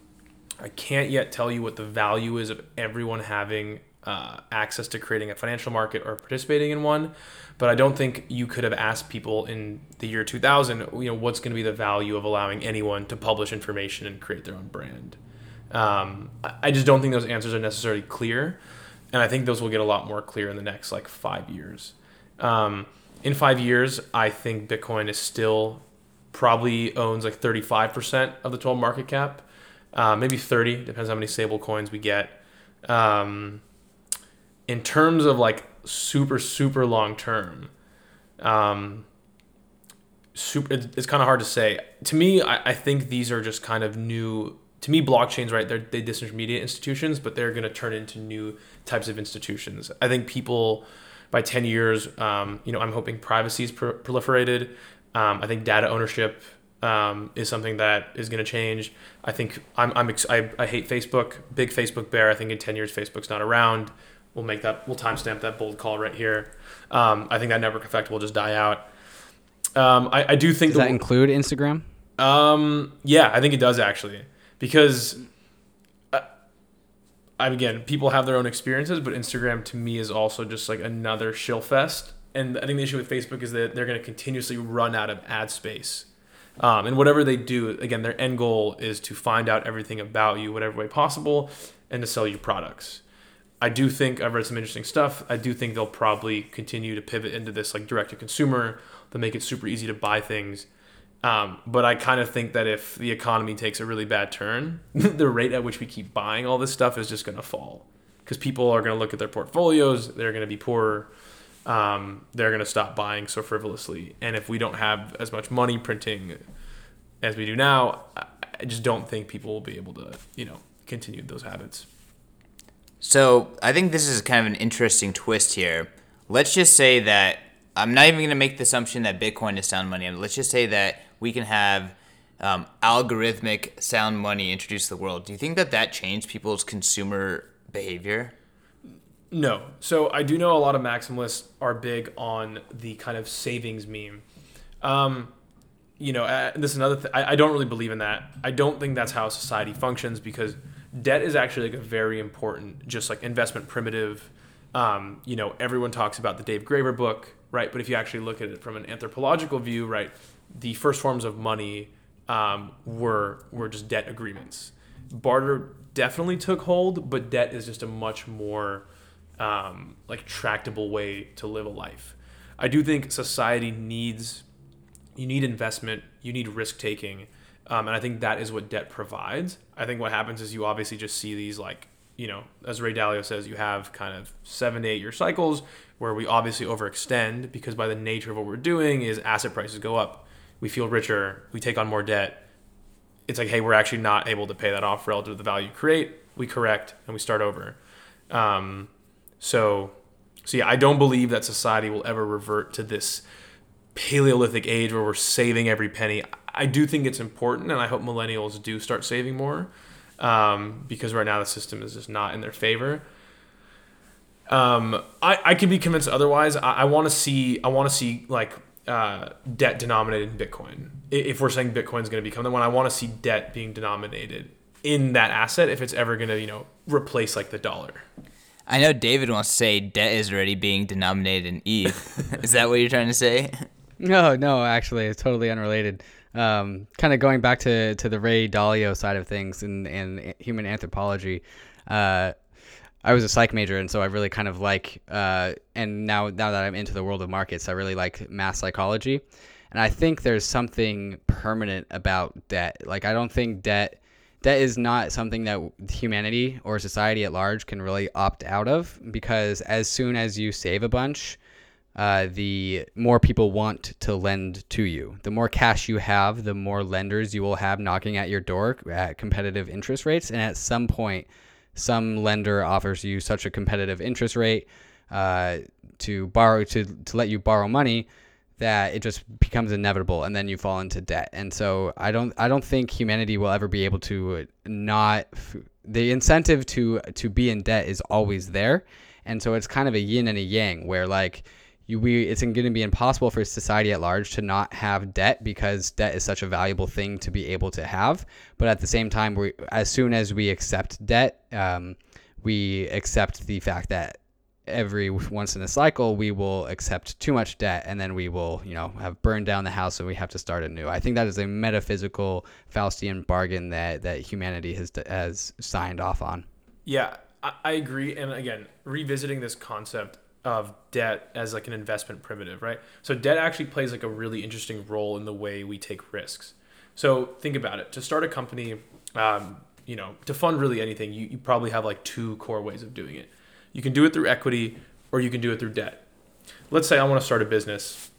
I can't yet tell you what the value is of everyone having uh, access to creating a financial market or participating in one, but I don't think you could have asked people in the year 2000, you know, what's going to be the value of allowing anyone to publish information and create their own brand. Um, I just don't think those answers are necessarily clear, and I think those will get a lot more clear in the next like five years. Um, in five years, I think Bitcoin is still probably owns like 35% of the total market cap, uh, maybe 30, depends how many stable coins we get. Um, in terms of like super super long term, um, super it, it's kind of hard to say. To me, I, I think these are just kind of new. To me, blockchains, right? They're they disintermediate institutions, but they're going to turn into new types of institutions. I think people by 10 years, um, you know, I'm hoping privacy is pr- proliferated. Um, I think data ownership um, is something that is going to change. I think I'm, I'm ex- I, I hate Facebook, big Facebook bear. I think in 10 years, Facebook's not around. We'll make that, we'll timestamp that bold call right here. Um, I think that network effect will just die out. Um, I, I do think Does the- that include Instagram? um, yeah, I think it does actually, because I again, people have their own experiences, but Instagram to me is also just like another shill fest. And I think the issue with Facebook is that they're going to continuously run out of ad space. Um, and whatever they do, again, their end goal is to find out everything about you, whatever way possible, and to sell you products. I do think I've read some interesting stuff. I do think they'll probably continue to pivot into this like direct to consumer. They'll make it super easy to buy things. Um, but I kind of think that if the economy takes a really bad turn, (laughs) the rate at which we keep buying all this stuff is just going to fall because people are going to look at their portfolios. They're going to be poorer. Um, they're going to stop buying so frivolously. And if we don't have as much money printing as we do now, I- just don't think people will be able to, you know, continue those habits. So I think this is kind of an interesting twist here. Let's just say that I'm not even going to make the assumption that Bitcoin is sound money. Let's just say that we can have um, algorithmic sound money introduced to the world. Do you think that that changed people's consumer behavior? No. So I do know a lot of maximalists are big on the kind of savings meme. Um, you know, uh, this is another thing. I, don't really believe in that. I don't think that's how society functions because debt is actually like a very important, just like investment primitive. Um, you know, everyone talks about the Dave Graeber book, right? But if you actually look at it from an anthropological view, right, the first forms of money um, were were just debt agreements. Barter definitely took hold, but debt is just a much more um, like tractable way to live a life. I do think society needs you need investment, you need risk taking, um, and I think that is what debt provides. I think what happens is you obviously just see these like you know, as Ray Dalio says, you have kind of seven to eight year cycles where we obviously overextend because by the nature of what we're doing is asset prices go up, we feel richer, we take on more debt. It's like, hey, we're actually not able to pay that off relative to the value you create. We correct and we start over. Um, so, so yeah, I don't believe that society will ever revert to this Paleolithic age where we're saving every penny. I do think it's important, and I hope millennials do start saving more, um, because right now the system is just not in their favor. Um, I, I could be convinced otherwise. I, I want to see I want to see like uh, debt denominated in Bitcoin. If we're saying Bitcoin is going to become the one, I want to see debt being denominated in that asset if it's ever going to you know replace like the dollar. I know David wants to say debt is already being denominated in ETH. (laughs) is that what you're trying to say? No, no, actually, it's totally unrelated. Um, kind of going back to, to the Ray Dalio side of things and, and human anthropology. Uh, I was a psych major, and so I really kind of like, uh, and now now that I'm into the world of markets, I really like mass psychology, and I think there's something permanent about debt. Like I don't think debt debt is not something that humanity or society at large can really opt out of because as soon as you save a bunch, uh, the more people want to lend to you. The more cash you have, the more lenders you will have knocking at your door at competitive interest rates. And at some point, some lender offers you such a competitive interest rate uh, to borrow to, to let you borrow money that it just becomes inevitable and then you fall into debt. And so i don't i don't think humanity will ever be able to not the incentive to to be in debt is always there. And so it's kind of a yin and a yang where like we it's going to be impossible for society at large to not have debt because debt is such a valuable thing to be able to have. But at the same time we as soon as we accept debt um, we accept the fact that every once in a cycle we will accept too much debt and then we will you know have burned down the house and we have to start anew. I think that is a metaphysical faustian bargain that that humanity has has signed off on. Yeah, I agree. And again, revisiting this concept of debt as like an investment primitive, right? So debt actually plays like a really interesting role in the way we take risks. So think about it. To start a company, um, you know, to fund really anything, you, you probably have like two core ways of doing it. You can do it through equity or you can do it through debt. Let's say I want to start a business.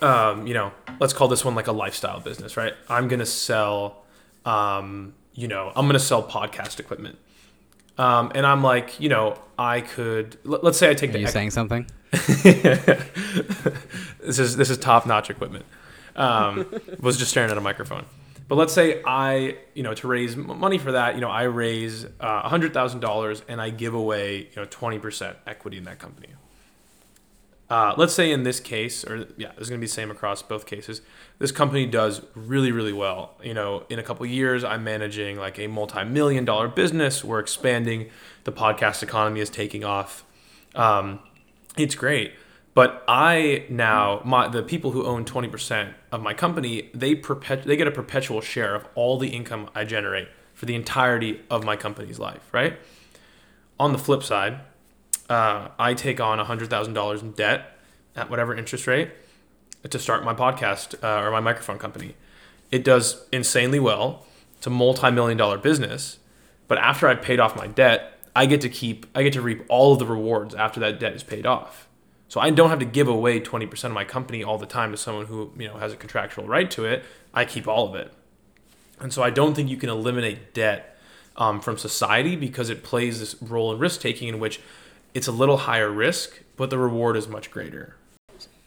Um, you know, let's call this one like a lifestyle business, right? I'm to sell, um, you know, I'm to sell podcast equipment. Um, and I'm like, you know, I could, let, us say I take Are the you saying something? (laughs) this is this is top notch equipment. Um, (laughs) was just staring at a microphone. But let's say I, you know, to raise money for that, you know, I raise uh, hundred thousand dollars and I give away, you know, twenty percent equity in that company. Uh, let's say in this case, or yeah, it's going to be the same across both cases. This company does really, really well. You know, in a couple years, I'm managing like a multi-million dollar business. We're expanding. The podcast economy is taking off. Um, it's great. But I now my the people who own 20% of my company, they perpet they get a perpetual share of all the income I generate for the entirety of my company's life, right? On the flip side, uh, I take on $100,000 in debt at whatever interest rate to start my podcast uh, or my microphone company. It does insanely well. It's a multi-million dollar business, but after I've paid off my debt, I get to keep I get to reap all of the rewards after that debt is paid off. So I don't have to give away 20% of my company all the time to someone who, you know, has a contractual right to it. I keep all of it. And so I don't think you can eliminate debt um, from society because it plays this role in risk taking in which it's a little higher risk, but the reward is much greater.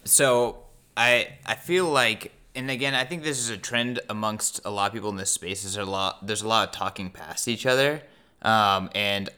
So I I feel like, and again, I think this is a trend amongst a lot of people in this space. Is a lot there's a lot of talking past each other, um, and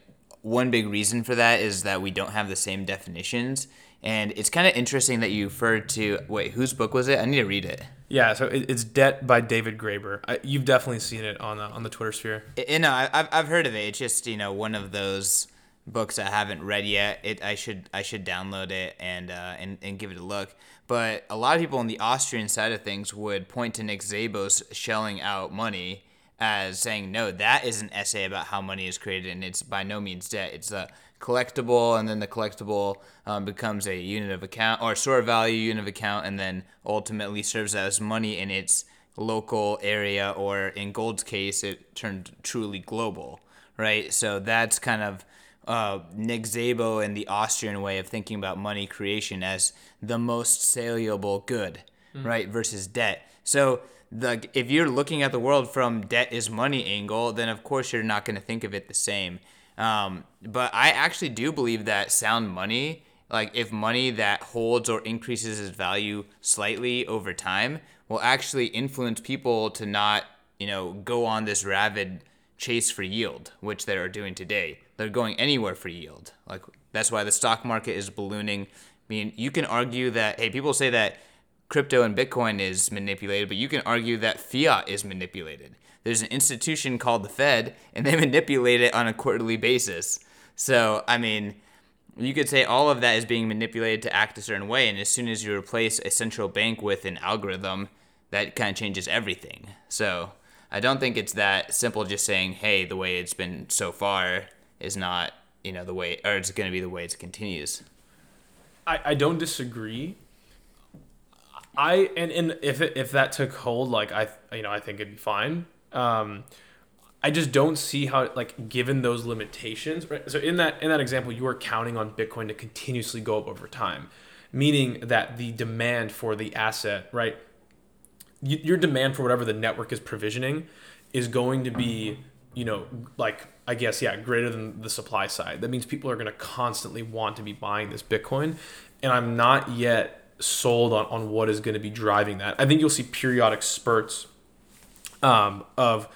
one big reason for that is that we don't have the same definitions. And it's kind of interesting that you referred to wait, whose book was it? I need to read it. Yeah, so it's Debt by David Graeber. I, you've definitely seen it on the, on the Twitter sphere. You know, I've I've heard of it. It's just you know one of those books I haven't read yet. It I should I should download it and uh, and and give it a look. But a lot of people on the Austrian side of things would point to Nick Szabo's shelling out money as saying no, that is an essay about how money is created, and it's by no means debt. It's a collectible, and then the collectible um, becomes a unit of account or store value unit of account, and then ultimately serves as money in its local area, or in Gold's case, it turned truly global, right? So that's kind of uh, Nick Szabo and the Austrian way of thinking about money creation as the most saleable good, right? Versus debt. So the if you're looking at the world from debt is money angle, then of course you're not going to think of it the same. Um, but I actually do believe that sound money, like if money that holds or increases its value slightly over time, will actually influence people to not, you know, go on this rabid chase for yield, which they are doing today. They're going anywhere for yield. Like that's why the stock market is ballooning. I mean, you can argue that hey, people say that crypto and Bitcoin is manipulated, but you can argue that fiat is manipulated. There's an institution called the Fed, and they (laughs) manipulate it on a quarterly basis. So, I mean, you could say all of that is being manipulated to act a certain way, and as soon as you replace a central bank with an algorithm, that kind of changes everything. So, I don't think it's that simple just saying, hey, the way it's been so far is not, you know, the way, or it's going to be the way it continues. I, I don't disagree. I and, and if it, if that took hold, like I you know I think it'd be fine. Um, I just don't see how like given those limitations. Right? So in that in that example, you are counting on Bitcoin to continuously go up over time, meaning that the demand for the asset, right? Your demand for whatever the network is provisioning is going to be, you know, like I guess yeah, greater than the supply side. That means people are going to constantly want to be buying this Bitcoin, and I'm not yet sold on, on what is going to be driving that. I think you'll see periodic spurts um, of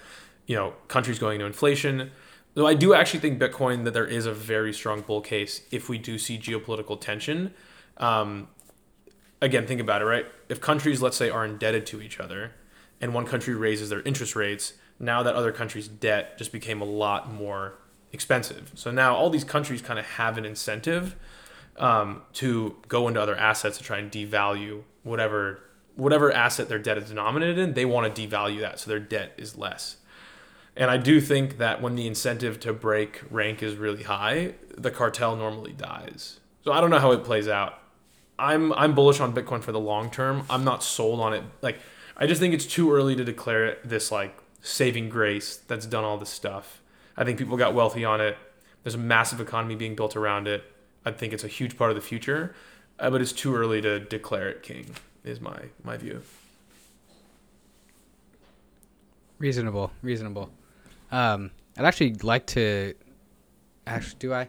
you know countries going into inflation. Though I do actually think Bitcoin that there is a very strong bull case if we do see geopolitical tension. Um, again, think about it, right? If countries, let's say, are indebted to each other, and one country raises their interest rates, now that other country's debt just became a lot more expensive. So now all these countries kind of have an incentive um, to go into other assets to try and devalue whatever whatever asset their debt is denominated in. They want to devalue that, so their debt is less. And I do think that when the incentive to break rank is really high, the cartel normally dies. So I don't know how it plays out. I'm I'm bullish on Bitcoin for the long term. I'm not sold on it. Like I just think it's too early to declare it this like saving grace that's done all this stuff. I think people got wealthy on it. There's a massive economy being built around it. I think it's a huge part of the future, uh, but it's too early to declare it king. Is my my view. Reasonable, reasonable. Um, I'd actually like to. Actually, do I?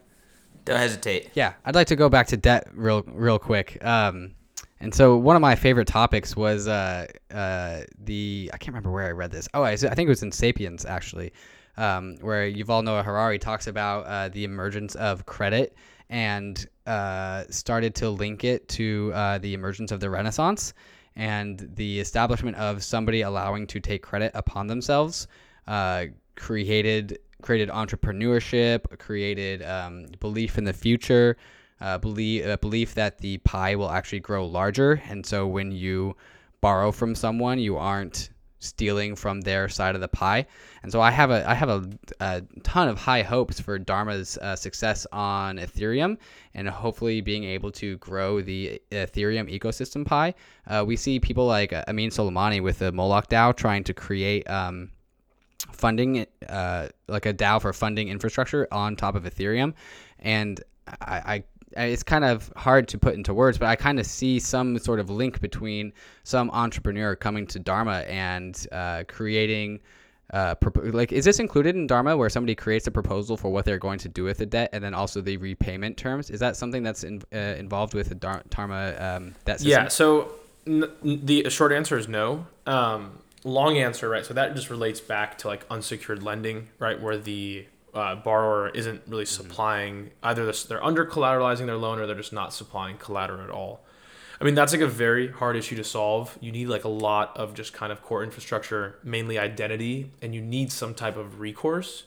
Don't hesitate. Yeah, I'd like to go back to debt real, real quick. Um, and so one of my favorite topics was uh, uh, the I can't remember where I read this. Oh, I, I think it was in *Sapiens* actually, um, where Yuval Noah Harari talks about uh, the emergence of credit and uh, started to link it to uh, the emergence of the Renaissance and the establishment of somebody allowing to take credit upon themselves uh, created created entrepreneurship, created um, belief in the future, uh, belief uh, belief that the pie will actually grow larger, and so when you borrow from someone, you aren't stealing from their side of the pie. And so I have a I have a, a ton of high hopes for Dharma's uh, success on Ethereum and hopefully being able to grow the Ethereum ecosystem pie. Uh, we see people like uh, Ameen Soleimani with the Moloch DAO trying to create. Um, funding uh, like a DAO for funding infrastructure on top of Ethereum, and I, I it's kind of hard to put into words, but I kind of see some sort of link between some entrepreneur coming to Dharma and uh, creating. Uh, like, is this included in Dharma where somebody creates a proposal for what they're going to do with the debt and then also the repayment terms? Is that something that's in, uh, involved with the Dharma um, debt system? Yeah. So n- the short answer is no. Um, long answer, right? So that just relates back to like unsecured lending, right, where the uh, borrower isn't really mm-hmm. supplying either this, they're under collateralizing their loan or they're just not supplying collateral at all. I mean, that's like a very hard issue to solve. You need like a lot of just kind of core infrastructure, mainly identity, and you need some type of recourse.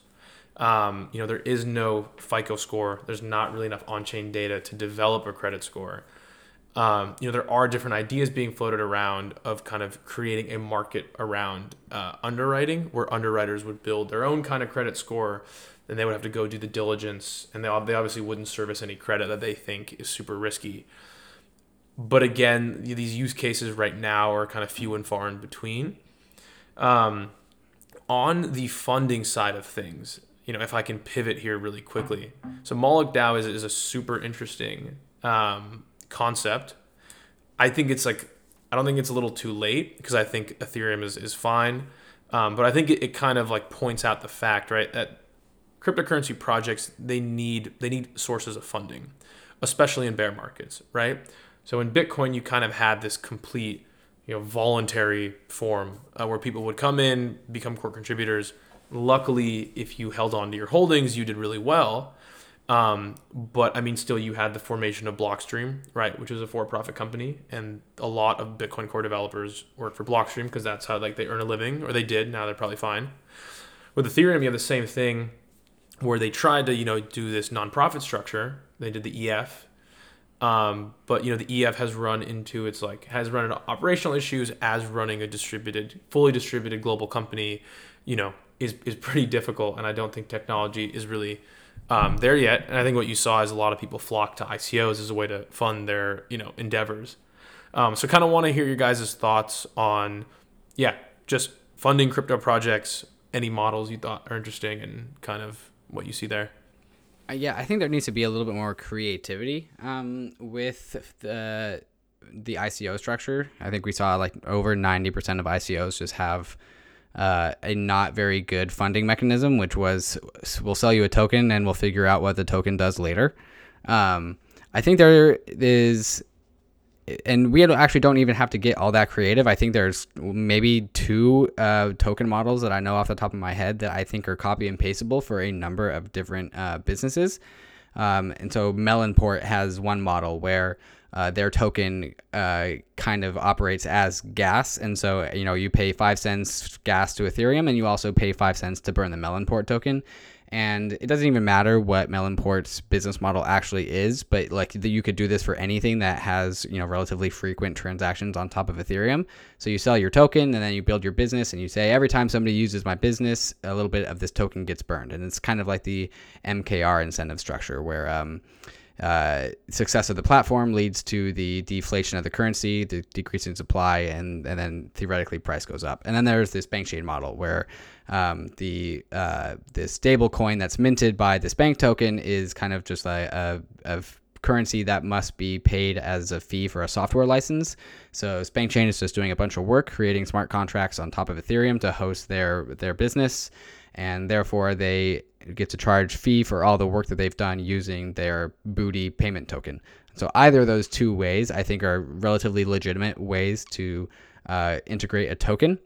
Um, you know, there is no FICO score. There's not really enough on-chain data to develop a credit score um, you know, there are different ideas being floated around of kind of creating a market around uh, underwriting, where underwriters would build their own kind of credit score, and they would have to go do the diligence, and they they obviously wouldn't service any credit that they think is super risky. But again, these use cases right now are kind of few and far in between. Um, on the funding side of things, you know, if I can pivot here really quickly, so Moloch DAO is, is a super interesting um, concept. I think it's like I don't think it's a little too late because I think Ethereum is is fine, um, but I think it, it kind of like points out the fact right that cryptocurrency projects they need they need sources of funding, especially in bear markets, right? So in Bitcoin, you kind of had this complete you know voluntary form uh, where people would come in, become core contributors. Luckily, if you held on to your holdings, you did really well. Um, but I mean, still, you had the formation of Blockstream, right, which is a for-profit company, and a lot of Bitcoin Core developers work for Blockstream because that's how like they earn a living, or they did. Now they're probably fine. With Ethereum, you have the same thing, where they tried to you know do this nonprofit structure. They did the EF, um, but you know the EF has run into its like has run into operational issues as running a distributed, fully distributed global company. You know, is is pretty difficult, and I don't think technology is really um, there yet. And I think what you saw is a lot of people flock to ICOs as a way to fund their you know endeavors. Um, so kind of want to hear your guys' thoughts on, yeah, just funding crypto projects, any models you thought are interesting, and kind of what you see there. Uh, yeah, I think there needs to be a little bit more creativity um, with the the ICO structure. I think we saw like over ninety percent of ICOs just have uh, a not very good funding mechanism, which was we'll sell you a token and we'll figure out what the token does later. Um, I think there is, and we actually don't even have to get all that creative. I think there's maybe two uh, token models that I know off the top of my head that I think are copy and pasteable for a number of different uh, businesses. Um, and so Melonport has one model where uh, their token uh, kind of operates as gas. And so, you know, you pay five cents gas to Ethereum and you also pay five cents to burn the Melonport token. And it doesn't even matter what Melonport's business model actually is, but like the, you could do this for anything that has, you know, relatively frequent transactions on top of Ethereum. So you sell your token and then you build your business and you say, every time somebody uses my business, a little bit of this token gets burned. And it's kind of like the MKR incentive structure where, um, uh, success of the platform leads to the deflation of the currency, the decrease in supply, and and then theoretically price goes up. And then there's this SpankChain model where um, the uh, the stable coin that's minted by this Spank token is kind of just like a, a currency that must be paid as a fee for a software license. So SpankChain is just doing a bunch of work creating smart contracts on top of Ethereum to host their their business, and therefore they get to charge fee for all the work that they've done using their Booty payment token. So either of those two ways, I think, are relatively legitimate ways to uh, integrate a token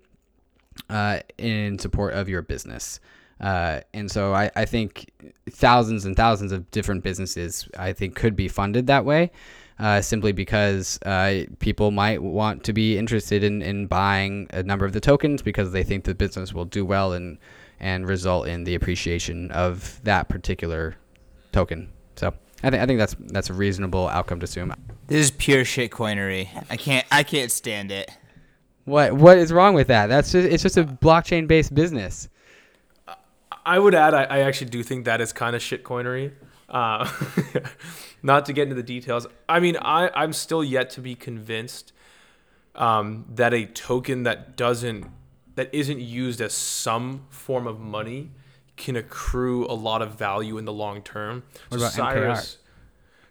uh, in support of your business. Uh, and so I, I think thousands and thousands of different businesses I think could be funded that way. Uh, simply because uh, people might want to be interested in, in buying a number of the tokens because they think the business will do well and and result in the appreciation of that particular token. So I think I think that's that's a reasonable outcome to assume. This is pure shitcoinery. I can't I can't stand it. What what is wrong with that? That's just it's just a blockchain based business. I would add, I, I actually do think that is kind of shitcoinery. Uh, (laughs) not to get into the details. I mean, I, I'm still yet to be convinced um, that a token that doesn't that isn't used as some form of money can accrue a lot of value in the long term. What about Cyrus,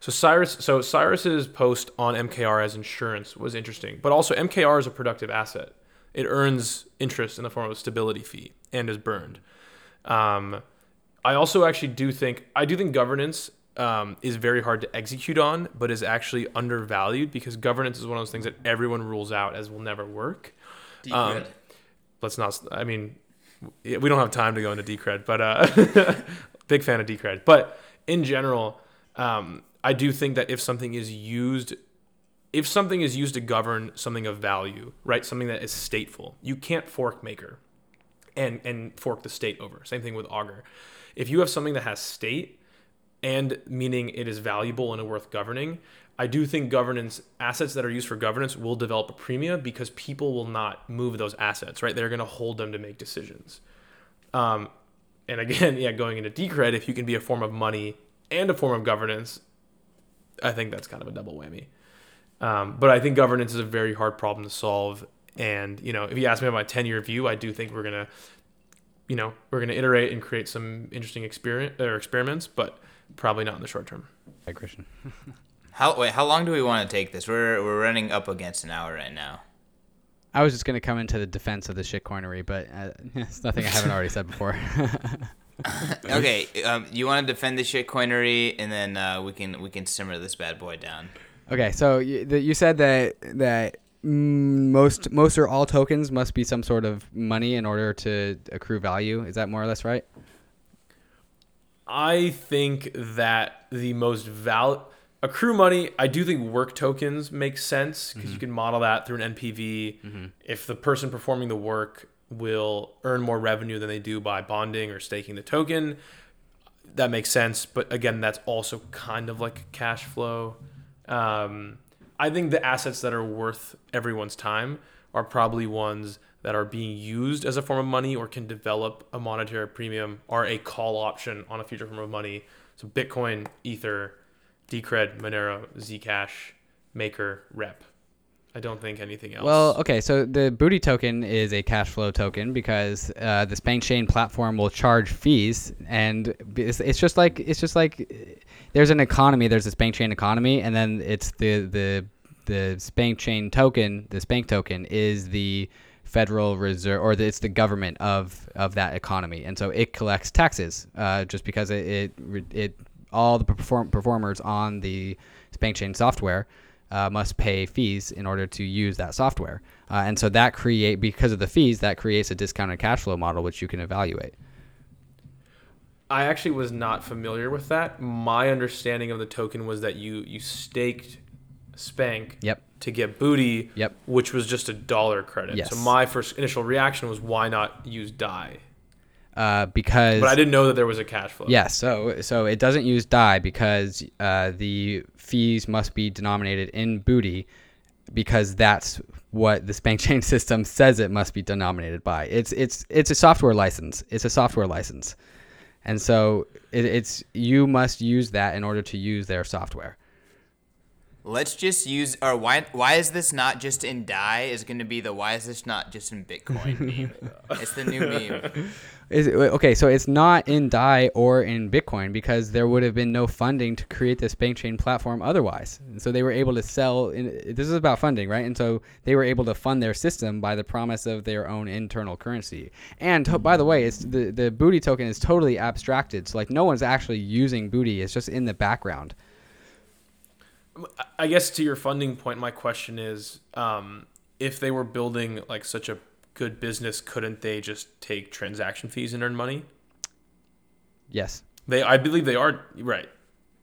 So Cyrus, so Cyrus's post on MKR as insurance was interesting, but also MKR is a productive asset. It earns interest in the form of a stability fee and is burned. Um, I also actually do think I do think governance um, is very hard to execute on, but is actually undervalued because governance is one of those things that everyone rules out as will never work. Um, let's not. I mean, we don't have time to go into Decred, but uh, (laughs) big fan of Decred. But in general, um, I do think that if something is used, if something is used to govern something of value, right, something that is stateful, you can't fork Maker and and fork the state over. Same thing with Augur. If you have something that has state and meaning it is valuable and worth governing, I do think governance assets that are used for governance will develop a premium because people will not move those assets, right? They're going to hold them to make decisions. Um, and again, (laughs) yeah, going into Decred, if you can be a form of money and a form of governance, I think that's kind of a double whammy. Um, but I think governance is a very hard problem to solve, and you know, if you ask me about my ten year view, I do think we're gonna, you know, we're gonna iterate and create some interesting experience or experiments, but probably not in the short term. Hi, Christian. (laughs) How wait? How long do we want to take this? We're we're running up against an hour right now. I was just gonna come into the defense of the shit shitcoinery, but uh, (laughs) it's nothing I haven't already said before. (laughs) okay, um, you want to defend the shitcoinery, and then uh, we can we can simmer this bad boy down. okay, so you, the, you said that that mm, most most or all tokens must be some sort of money in order to accrue value. Is that more or less right? I think that the most val accrue money. I do think work tokens make sense because you can model that through an NPV. If the person performing the work will earn more revenue than they do by bonding or staking the token, that makes sense. But again, that's also kind of like cash flow. Um, I think the assets that are worth everyone's time are probably ones that are being used as a form of money or can develop a monetary premium are a call option on a future form of money. So Bitcoin, Ether, Decred, Monero, Zcash, Maker, Rep. I don't think anything else. Well, okay, so the Booty token is a cash flow token because uh, the Spank Chain platform will charge fees, and it's, it's just like it's just like there's an economy, there's a Spank Chain economy, and then it's the the the Spank Chain token, the Spank token is the Federal Reserve or the, it's the government of of that economy, and so it collects taxes uh, just because it it, it all the perform, performers on the Spank Chain software uh, must pay fees in order to use that software. Uh, and so that create because of the fees that creates a discounted cash flow model which you can evaluate. I actually was not familiar with that. My understanding of the token was that you you staked Spank Yep. to get booty, Yep. which was just a dollar credit. Yes. So my first initial reaction was why not use DAI? Uh, because But I didn't know that there was a cash flow. Yes, so so it doesn't use DAI because uh, the fees must be denominated in booty because that's what the Spank (laughs) Chain system says it must be denominated by. It's it's it's a software license. It's a software license, and so it, it's you must use that in order to use their software. Let's just use or why why is this not just in Dai is going to be the why is this not just in Bitcoin meme. (laughs) It's the new meme. Is it, okay, so it's not in DAI or in Bitcoin because there would have been no funding to create this SpankChain platform otherwise. And so they were able to sell. In, this is about funding, right? And so they were able to fund their system by the promise of their own internal currency. And to, by the way, it's the the Booty token is totally abstracted. So like no one's actually using Booty. It's just in the background. I guess to your funding point, my question is, um, if they were building like such a good business, couldn't they just take transaction fees and earn money? Yes. They, I believe they are right.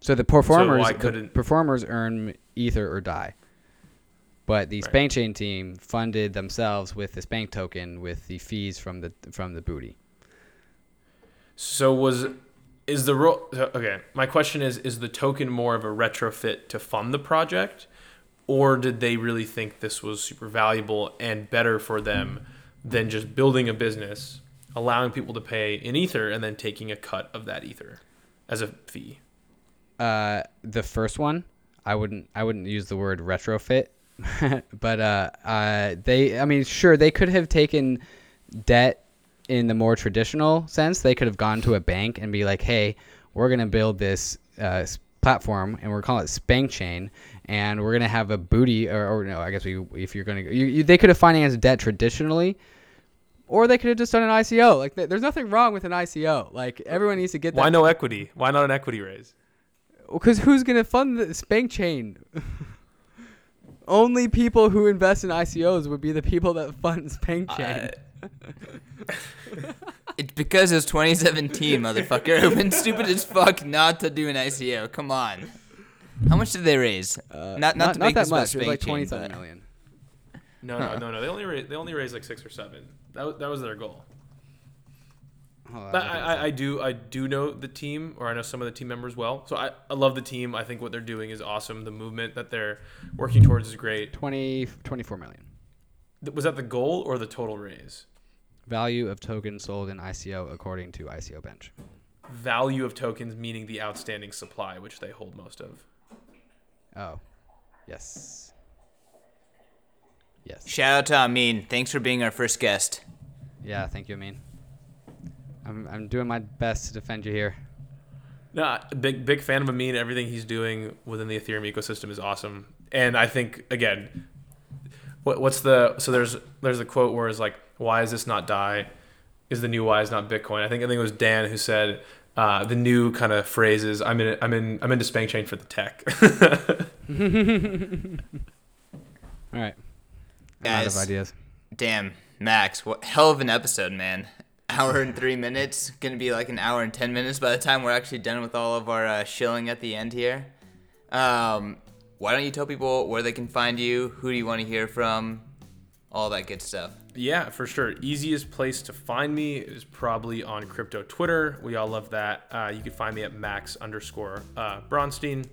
So the performers, why the performers earn ether or DAI. But the Right. SpankChain team funded themselves with the Spank token with the fees from the from the booty. So was is the role okay? My question is: Is the token more of a retrofit to fund the project, or did they really think this was super valuable and better for them than just building a business, allowing people to pay in ether, and then taking a cut of that ether as a fee? Uh, the first one, I wouldn't I wouldn't use the word retrofit, (laughs) but uh, uh, they I mean sure they could have taken debt in the more traditional sense. They could have gone to a bank and be like, hey, we're gonna build this uh, platform and we're calling it SpankChain, and we're gonna have a booty or, or no, I guess we if you're gonna you, you, they could have financed debt traditionally. Or they could have just done an ICO. Like, there's nothing wrong with an ICO. Like, everyone needs to get that. Why no equity? Why not an equity raise? Because who's gonna fund the SpankChain? (laughs) Only people who invest in ICOs would be the people that fund SpankChain. (laughs) It's because it's 2017, motherfucker. (laughs) It would been stupid as fuck not to do an ICO. Come on. How much did they raise? Uh, not, not to make that this much. It was like Spank twenty something million. No, no, no, no. They only raised, they only raised like six or seven. That was, that was their goal. Oh, On, But I'm I, I, do I do know the team, or I know some of the team members well. So I, I love the team. I think what they're doing is awesome. The movement that they're working towards is great. up. 20, 24 million. Was that the goal or the total raise? Value of tokens sold in ICO according to ICO Bench. Value of tokens meaning the outstanding supply, which they hold most of. Oh, yes, yes. Shout out to Ameen. Thanks for being our first guest. Yeah, thank you, Ameen. I'm I'm doing my best to defend you here. No, big big fan of Ameen. Everything he's doing within the Ethereum ecosystem is awesome. And I think again, what what's the so there's there's a quote where it's like, why is this not DAI? Is the new why is not Bitcoin? I think I think it was Dan who said uh, the new kind of phrases. I'm in I'm in I'm into SpankChain for the tech. (laughs) (laughs) All right. I'm out of Guys. ideas. Damn, Max, what hell of an episode, man. Hour and three minutes. Gonna be like an hour and ten minutes by the time we're actually done with all of our uh, shilling at the end here. Um, why don't you tell people where they can find you? Who do you want to hear from? All that good stuff. Yeah, for sure. Easiest place to find me is probably on crypto Twitter. We all love that. Uh, you can find me at max underscore uh, Bronstein.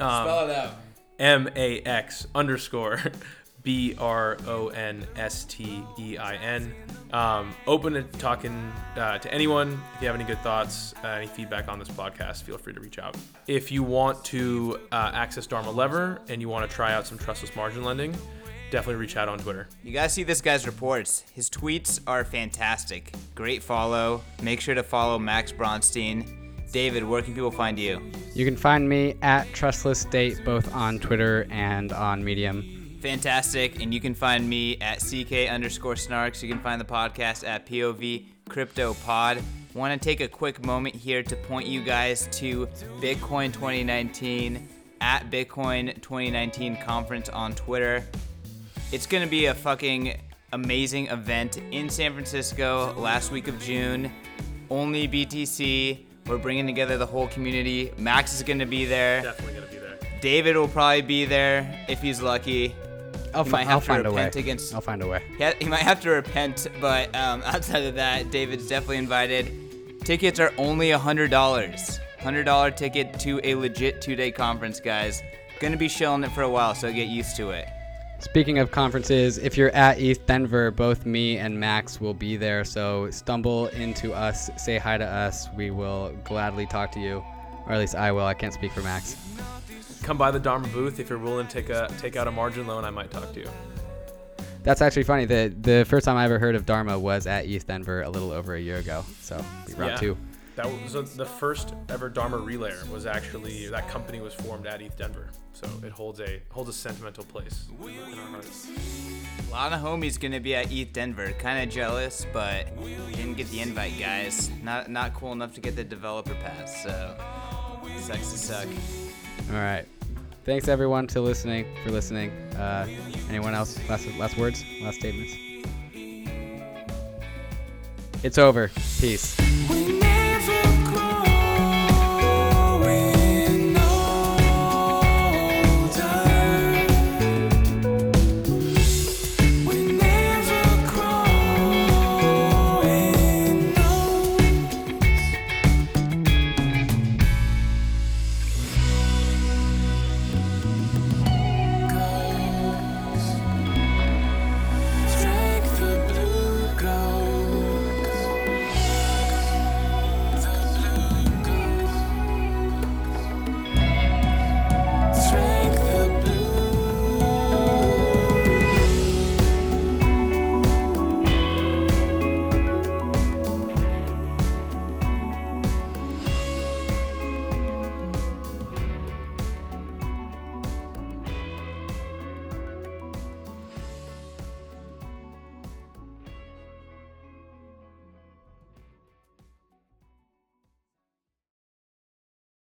Um, Spell it out. M A X underscore (laughs) B R O N S T E I N. Um, open to talking uh, to anyone. If you have any good thoughts, uh, any feedback on this podcast, feel free to reach out. If you want to uh, access Dharma Lever and you want to try out some trustless margin lending, definitely reach out on Twitter. You guys see this guy's reports. His tweets are fantastic. Great follow. Make sure to follow Max Bronstein. David, where can people find you? You can find me at Trustless State both on Twitter and on Medium. Fantastic. And you can find me at CK underscore snarks. You can find the podcast at POV Crypto Pod. Want to take a quick moment here to point you guys to Bitcoin 2019 at Bitcoin 2019 conference on Twitter. It's going to be a fucking amazing event in San Francisco last week of June. Only BTC. We're bringing together the whole community. Max is going to be there. Definitely going to be there. David will probably be there if he's lucky. I'll, fi- might have I'll to find a way. repent against- I'll find a way. He, ha- he might have to repent, but um, (laughs) outside of that, David's definitely invited. Tickets are only $100. $100 ticket to a legit two day conference, guys. Gonna be shilling it for a while, so get used to it. Speaking of conferences, if you're at ETH Denver, both me and Max will be there. So stumble into us, say hi to us. We will gladly talk to you, or at least I will. I can't speak for Max. Come by the Dharma booth if you're willing to take a take out a margin loan. I might talk to you. That's actually funny. The the first time I ever heard of Dharma was at ETH Denver a little over a year ago. So round Yeah. two. That was the first ever Dharma relayer. Was actually that company was formed at ETH Denver, so it holds a holds a sentimental place in our hearts. A lot of homies gonna be at ETH Denver. Kind of jealous, but didn't get the invite, guys. Not not cool enough to get the developer pass. So sucks to suck. All right. Thanks everyone to listening for listening. Uh, anyone else? Last last words? Last statements? It's over. Peace.